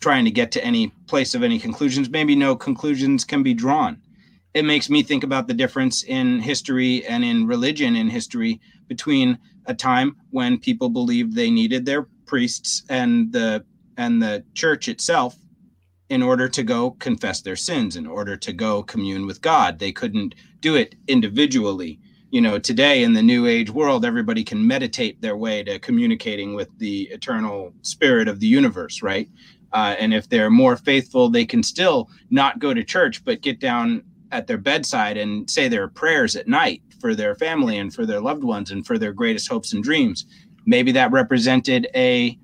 trying to get to any place of any conclusions. Maybe no conclusions can be drawn. It makes me think about the difference in history and in religion in history between a time when people believed they needed their priests and the and the church itself in order to go confess their sins in order to go commune with God. They couldn't do it individually. You know, today in the new age world everybody can meditate their way to communicating with the eternal spirit of the universe, right? Uh, and if they're more faithful, they can still not go to church, but get down at their bedside and say their prayers at night for their family and for their loved ones and for their greatest hopes and dreams. Maybe that represented a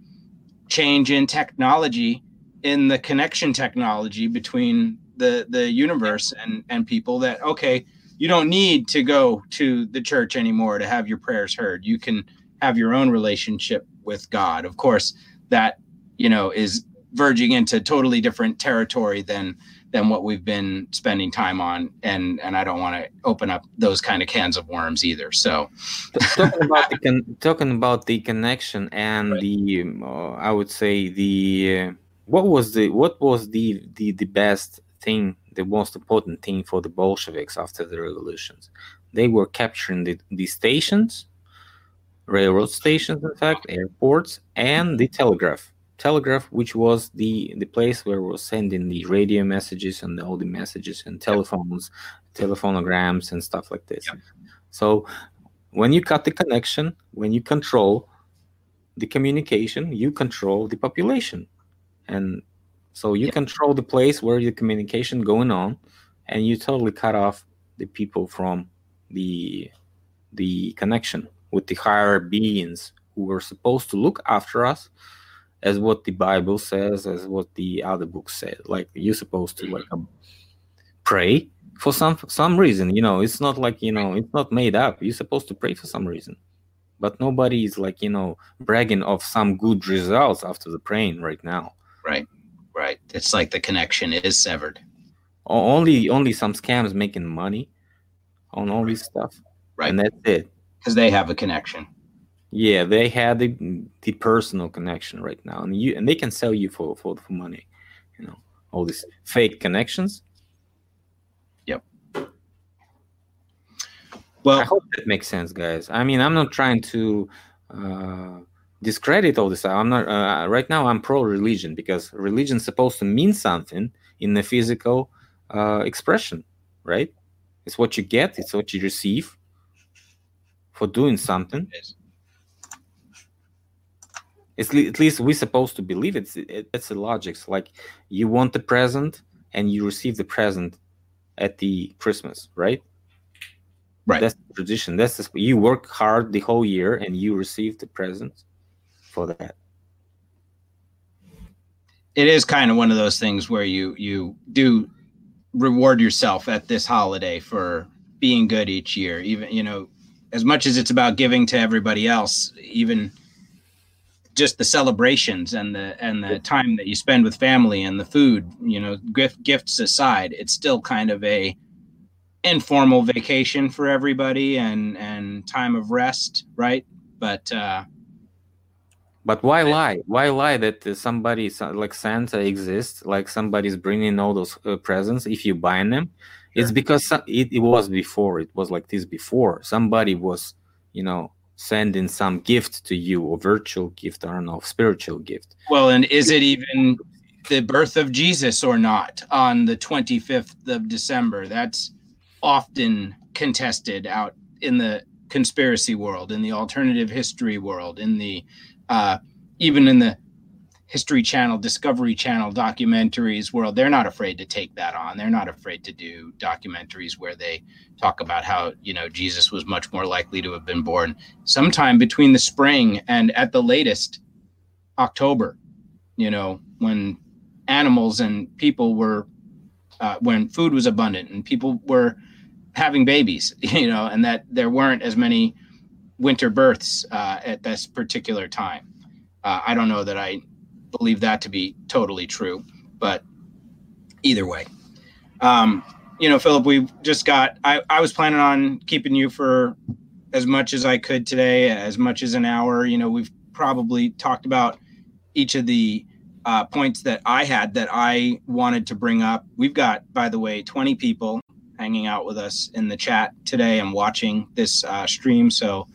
change in technology, in the connection technology between the the universe and and people. That okay, you don't need to go to the church anymore to have your prayers heard. You can have your own relationship with God. Of course, that you know is verging into totally different territory than than what we've been spending time on and and I don't want to open up those kind of cans of worms either so. Talking about the <laughs> con- talking about the connection and right. the uh, I would say the uh, what was the what was the, the the best thing the most important thing for the Bolsheviks after the revolutions? They were capturing the, the stations railroad stations in fact airports and the telegraph telegraph which was the the place where we are sending the radio messages and all the messages and telephones yep. telephonograms and stuff like this. So when you cut the connection when you control the communication you control the population. And so you control the place where the communication going on and you totally cut off the people from the the connection with the higher beings who were supposed to look after us as what the Bible says, as what the other books say. Like you're supposed to like um, pray for some some reason. You know, it's not like you know, it's not made up. You're supposed to pray for some reason, but nobody is like you know bragging of some good results after the praying right now. Right, right. It's like the connection is severed. Only only some scams making money on all this stuff. Right, and that's it. Because they have a connection. Yeah, they had the, the personal connection right now, and you and they can sell you for, for for money, you know, all these fake connections. Yep. Well, I hope that makes sense, guys. I mean, I'm not trying to uh, discredit all this. I'm not uh, right now. I'm pro religion because religion's supposed to mean something in the physical uh, expression, right? It's what you get. It's what you receive for doing something it's at least we're supposed to believe it's it, it's the logics like you want the present and you receive the present at the christmas right? Right. That's the tradition. That's the, you work hard the whole year and you receive the present for that. It is kind of one of those things where you you do reward yourself at this holiday for being good each year. Even you know as much as it's about giving to everybody else even just the celebrations and the and the time that you spend with family and the food you know gift, gifts aside it's still kind of a informal vacation for everybody and and time of rest right? But uh but why lie? Why lie that somebody like santa exists like somebody's bringing all those uh, presents if you buy them? Sure. it's because it, it was before it was like this before. Somebody was you know sending some gift to you or virtual gift i don't know spiritual gift well and is it even the birth of Jesus or not on the 25th of December. That's often contested out in the conspiracy world, in the alternative history world, in the uh, even in the History Channel, Discovery Channel documentaries world. They're not afraid to take that on. They're not afraid to do documentaries where they talk about how you know Jesus was much more likely to have been born sometime between the spring and at the latest October. You know when animals and people were uh, when food was abundant and people were having babies, <laughs> you know, and that there weren't as many winter births uh, at this particular time. Uh, I don't know that I believe that to be totally true, but either way. Um, you know, Philip, we've just got, I, I was planning on keeping you for as much as I could today, as much as an hour. You know, we've probably talked about each of the uh, points that I had that I wanted to bring up. We've got, by the way, 20 people hanging out with us in the chat today and watching this uh, stream. So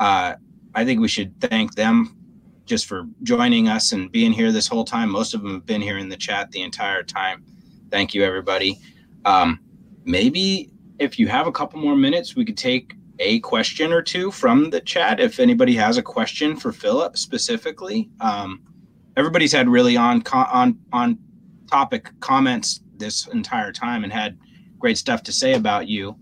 uh, I think we should thank them just for joining us and being here this whole time. Most of them have been here in the chat the entire time. Thank you, everybody. Um, maybe if you have a couple more minutes, we could take a question or two from the chat. If anybody has a question for Philip specifically, um, everybody's had really on on on topic comments this entire time and had great stuff to say about you.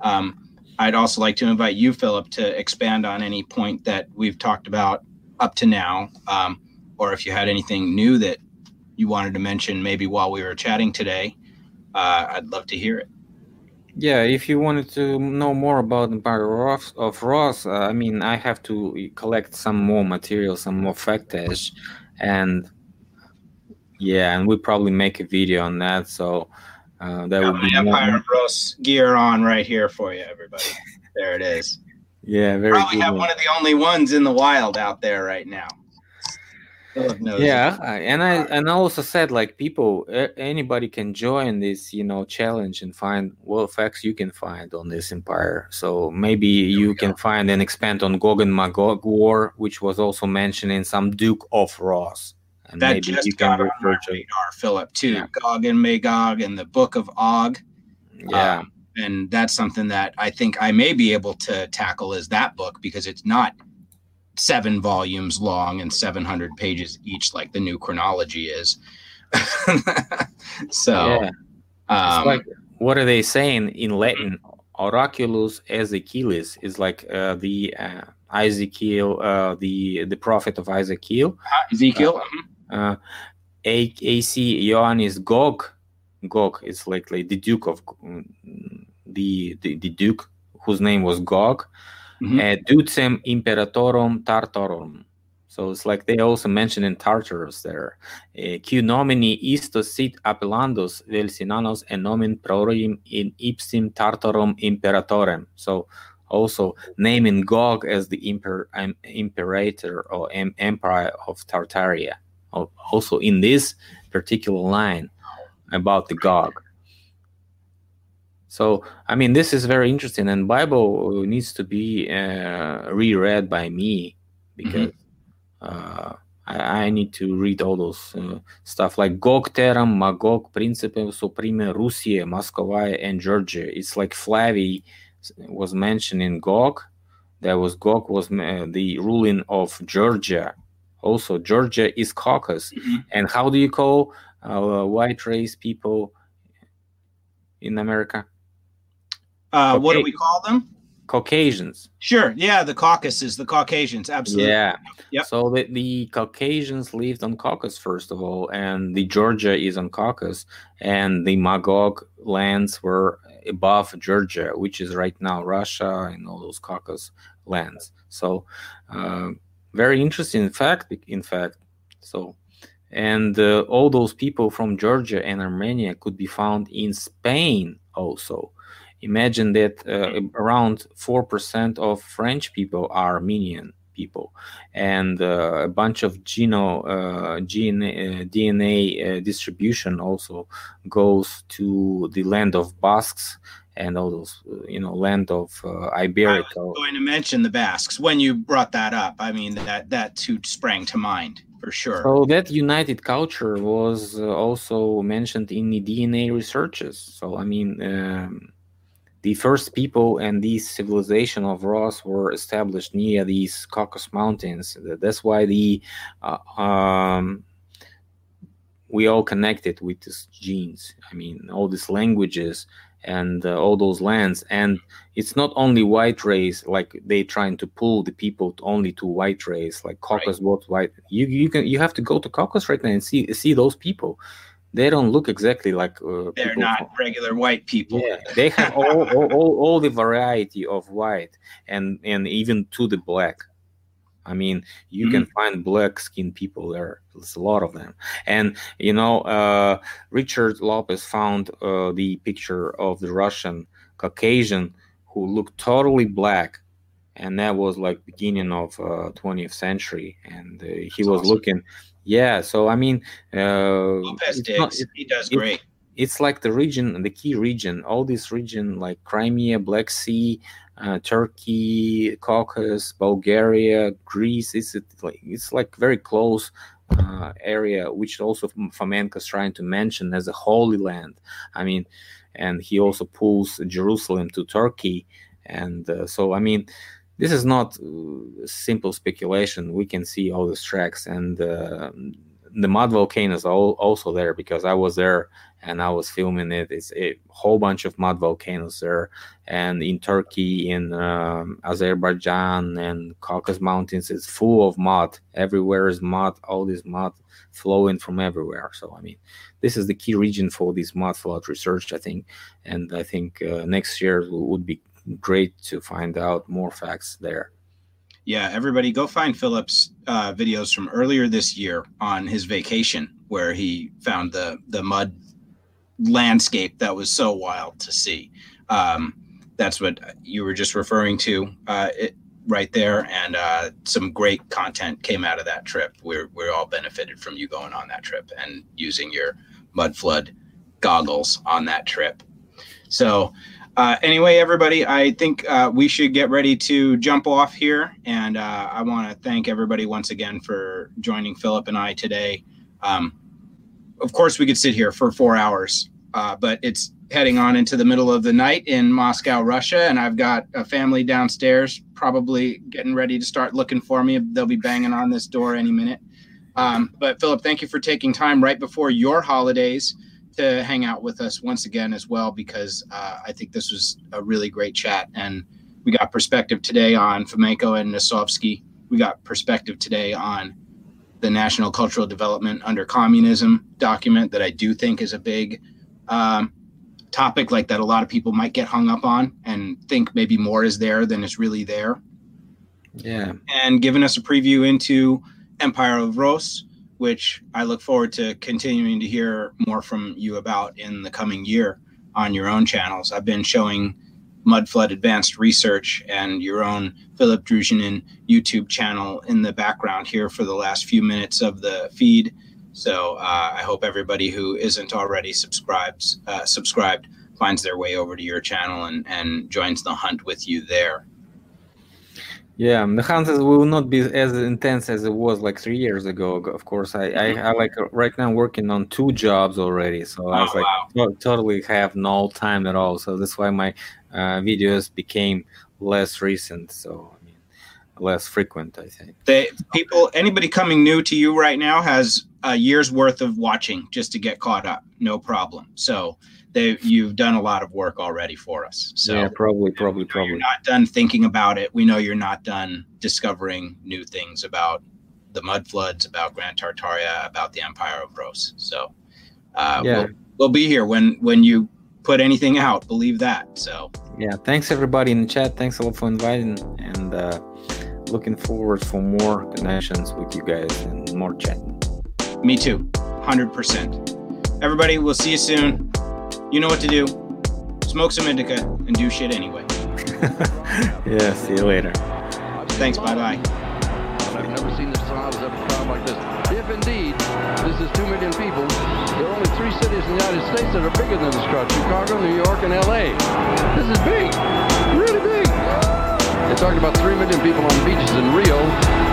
Um, I'd also like to invite you, Philip, to expand on any point that we've talked about up to now, um, or if you had anything new that you wanted to mention, maybe while we were chatting today, uh, I'd love to hear it. Yeah, if you wanted to know more about Empire of, of Ross, uh, I mean, I have to collect some more material, some more footage, and yeah, and we probably make a video on that. So uh, that would be Empire more... of Ross gear on right here for you, everybody. there it is. Yeah, very. Probably have one. one of the only ones in the wild out there right now. Yeah, and I and I also said like people, anybody can join this, you know, challenge and find what facts you can find on this empire. So maybe you can go. find and expand on Gog and Magog war, which was also mentioned in some Duke of Ross. And that maybe just you got can on my radar, Philip, too. Yeah. Gog and Magog and the Book of Og. Yeah. Um, and that's something that I think I may be able to tackle is that book because it's not seven volumes long and 700 pages each like the new chronology is. <laughs> so, yeah. um, like, what are they saying in Latin? Oraculus Ezekielus is like uh, the uh, Ezekiel, uh, the the prophet of Ezekiel. Uh, Ezekiel. Uh, uh AC Ioannis Gog. Gog is like, like the Duke of the, the, the duke whose name was Gog, mm-hmm. uh, Ducem Imperatorum Tartarum. So it's like they also mention in Tartarus there. Uh, Q nomini istos sit appellandos Velsinanos and nomen prorim in ipsim Tartarum Imperatorem. So also naming Gog as the imper- um, imperator or em- empire of Tartaria. Also in this particular line about the Gog. So, I mean, this is very interesting, and Bible needs to be uh, reread by me because mm-hmm. uh, I, I, need to read all those uh, stuff like Gog Teram, Magog, Principe Supreme, Russia, Moscow, and Georgia. It's like Flavy was mentioned in Gog. There was Gog was uh, the ruling of Georgia. Also, Georgia is Caucasus. Mm-hmm. And how do you call uh, white race people in America? Uh, what do we call them? Caucasians. Sure. Yeah, the Caucasus, the Caucasians. Absolutely. Yeah. Yep. So the, the Caucasians lived on Caucasus, first of all, and the Georgia is on Caucasus, and the Magog lands were above Georgia, which is right now Russia and all those Caucasus lands. So, uh, very interesting fact, in fact. So, and uh, all those people from Georgia and Armenia could be found in Spain also imagine that uh, around 4% of French people are Armenian people, and uh, a bunch of geno, uh, gene, uh, DNA uh, distribution also goes to the land of Basques and all those uh, you know land of uh, Iberica. I was going to mention the Basques when you brought that up. I mean that that too sprang to mind for sure. So that united culture was uh, also mentioned in the DNA researches. So I mean. Um, the first people and these civilization of Ross were established near these Caucasus Mountains. That's why the uh, um, we all connected with these genes. I mean, all these languages and uh, all those lands. And it's not only white race, like they trying to pull the people to only to white race, like Caucasus right. was white. You you can you have to go to Caucasus right now and see see those people they don't look exactly like uh, they're not from, regular white people yeah they have all, all, all, all, the variety of white and and even to the black i mean you mm-hmm. can find black skinned people there there's a lot of them and you know uh, richard lopez found uh, the picture of the russian caucasian who looked totally black and that was like beginning of 20th uh, century and uh, he That's was awesome. looking yeah, so I mean, uh, Lopez Not, it, he does great. it's like the region, the key region, all this region like Crimea, Black Sea, uh, Turkey, Caucasus, Bulgaria, Greece. It's like it's like very close uh, area, which also Fomenko is trying to mention as a holy land. I mean, and he also pulls Jerusalem to Turkey, and uh, so I mean, this is not uh, simple speculation. We can see all these tracks, and uh, the mud volcanoes are also there because I was there and I was filming it. It's a whole bunch of mud volcanoes there, and in Turkey, in um, Azerbaijan, and Caucasus Mountains, it's full of mud. Everywhere is mud. All this mud flowing from everywhere. So I mean, this is the key region for this mud flood research, I think, and I think uh, next year would be great to find out more facts there. Yeah, everybody go find Philip's uh, videos from earlier this year on his vacation, where he found the the mud landscape that was so wild to see. Um, that's what you were just referring to uh, it, right there, and uh, some great content came out of that trip. We're we're all benefited from you going on that trip and using your mud flood goggles on that trip. So uh, anyway, everybody, I think uh, we should get ready to jump off here. And uh, I want to thank everybody once again for joining Philip and I today. Um, of course, we could sit here for four hours, uh, but it's heading on into the middle of the night in Moscow, Russia. And I've got a family downstairs probably getting ready to start looking for me. They'll be banging on this door any minute. Um, but Philip, thank you for taking time right before your holidays to hang out with us once again as well because uh, I think this was a really great chat. And we got perspective today on Fomenko and Nosovsky. We got perspective today on the National Cultural Development Under Communism document that I do think is a big um, topic, like that a lot of people might get hung up on and think maybe more is there than is really there. Yeah. And giving us a preview into Empire of Rus which I look forward to continuing to hear more from you about in the coming year on your own channels. I've been showing Mudflood Advanced Research and your own Philip Druzhinin YouTube channel in the background here for the last few minutes of the feed. So uh, I hope everybody who isn't already subscribes uh, subscribed finds their way over to your channel and, and joins the hunt with you there. Yeah, the hunters will not be as intense as it was like three years ago. Of course, I, I, I like right now working on two jobs already, so I was oh, like wow. totally have no time at all. So that's why my uh, videos became less recent. So I mean, less frequent. I think. They people, anybody coming new to you right now has a year's worth of watching just to get caught up. No problem. So they you've done a lot of work already for us. So yeah, probably, probably, probably. You're not done thinking about it. We know you're not done discovering new things about the mud floods, about Grand Tartaria, about the Empire of Rus. So uh, yeah. we'll, we'll be here when when you put anything out. Believe that. So yeah, thanks everybody in the chat. Thanks a lot for inviting and uh, looking forward for more connections with you guys and more chatting. Me too, hundred percent. Everybody, we'll see you soon you know what to do. Smoke some indica and do shit anyway. <laughs> yeah, see you later. Thanks. Bye bye. I've never seen this size of a crowd like this. If indeed this is 2 million people, there are only three cities in the United States that are bigger than this crowd, Chicago, New York, and L.A. This is big, really big. They're talking about 3 million people on the beaches in Rio.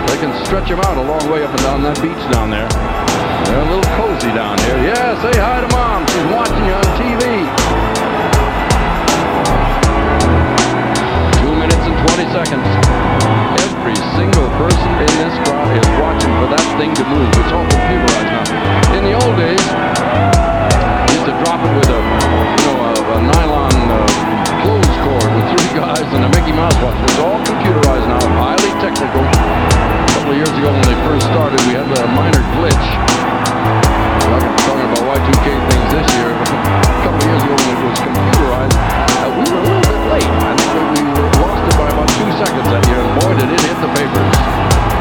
They can stretch them out a long way up and down that beach down there. They're a little cozy down here. Yeah, say hi to mom. She's watching you on TV. Two minutes and 20 seconds. Every single person in this crowd is watching for that thing to move. It's all computerized now. In the old days, used to drop it with a, you know, a, a nylon uh, clothes cord with three guys and a Mickey Mouse watch. It's all computerized now, highly technical. A couple of years ago when they first started, we had a minor glitch. I'm talking about Y2K things this year. <laughs> a couple years ago when it was computerized, uh, we were a little bit late. I think we, lost by about two seconds that year, and boy, did it hit the papers.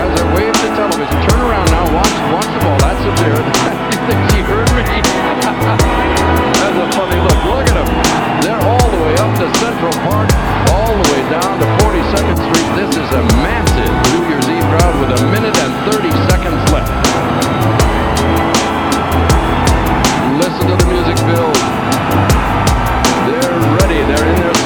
Guys are waving to television. Turn around now. Watch, watch the ball. That's up there. <laughs> you think she heard me? <laughs> That's a funny look. Look at them. They're all the way up to Central Park, all the way down to 42nd Street. This is a massive New Year's Eve crowd with a minute and 30 seconds left. Listen to the music build. They're ready. They're in their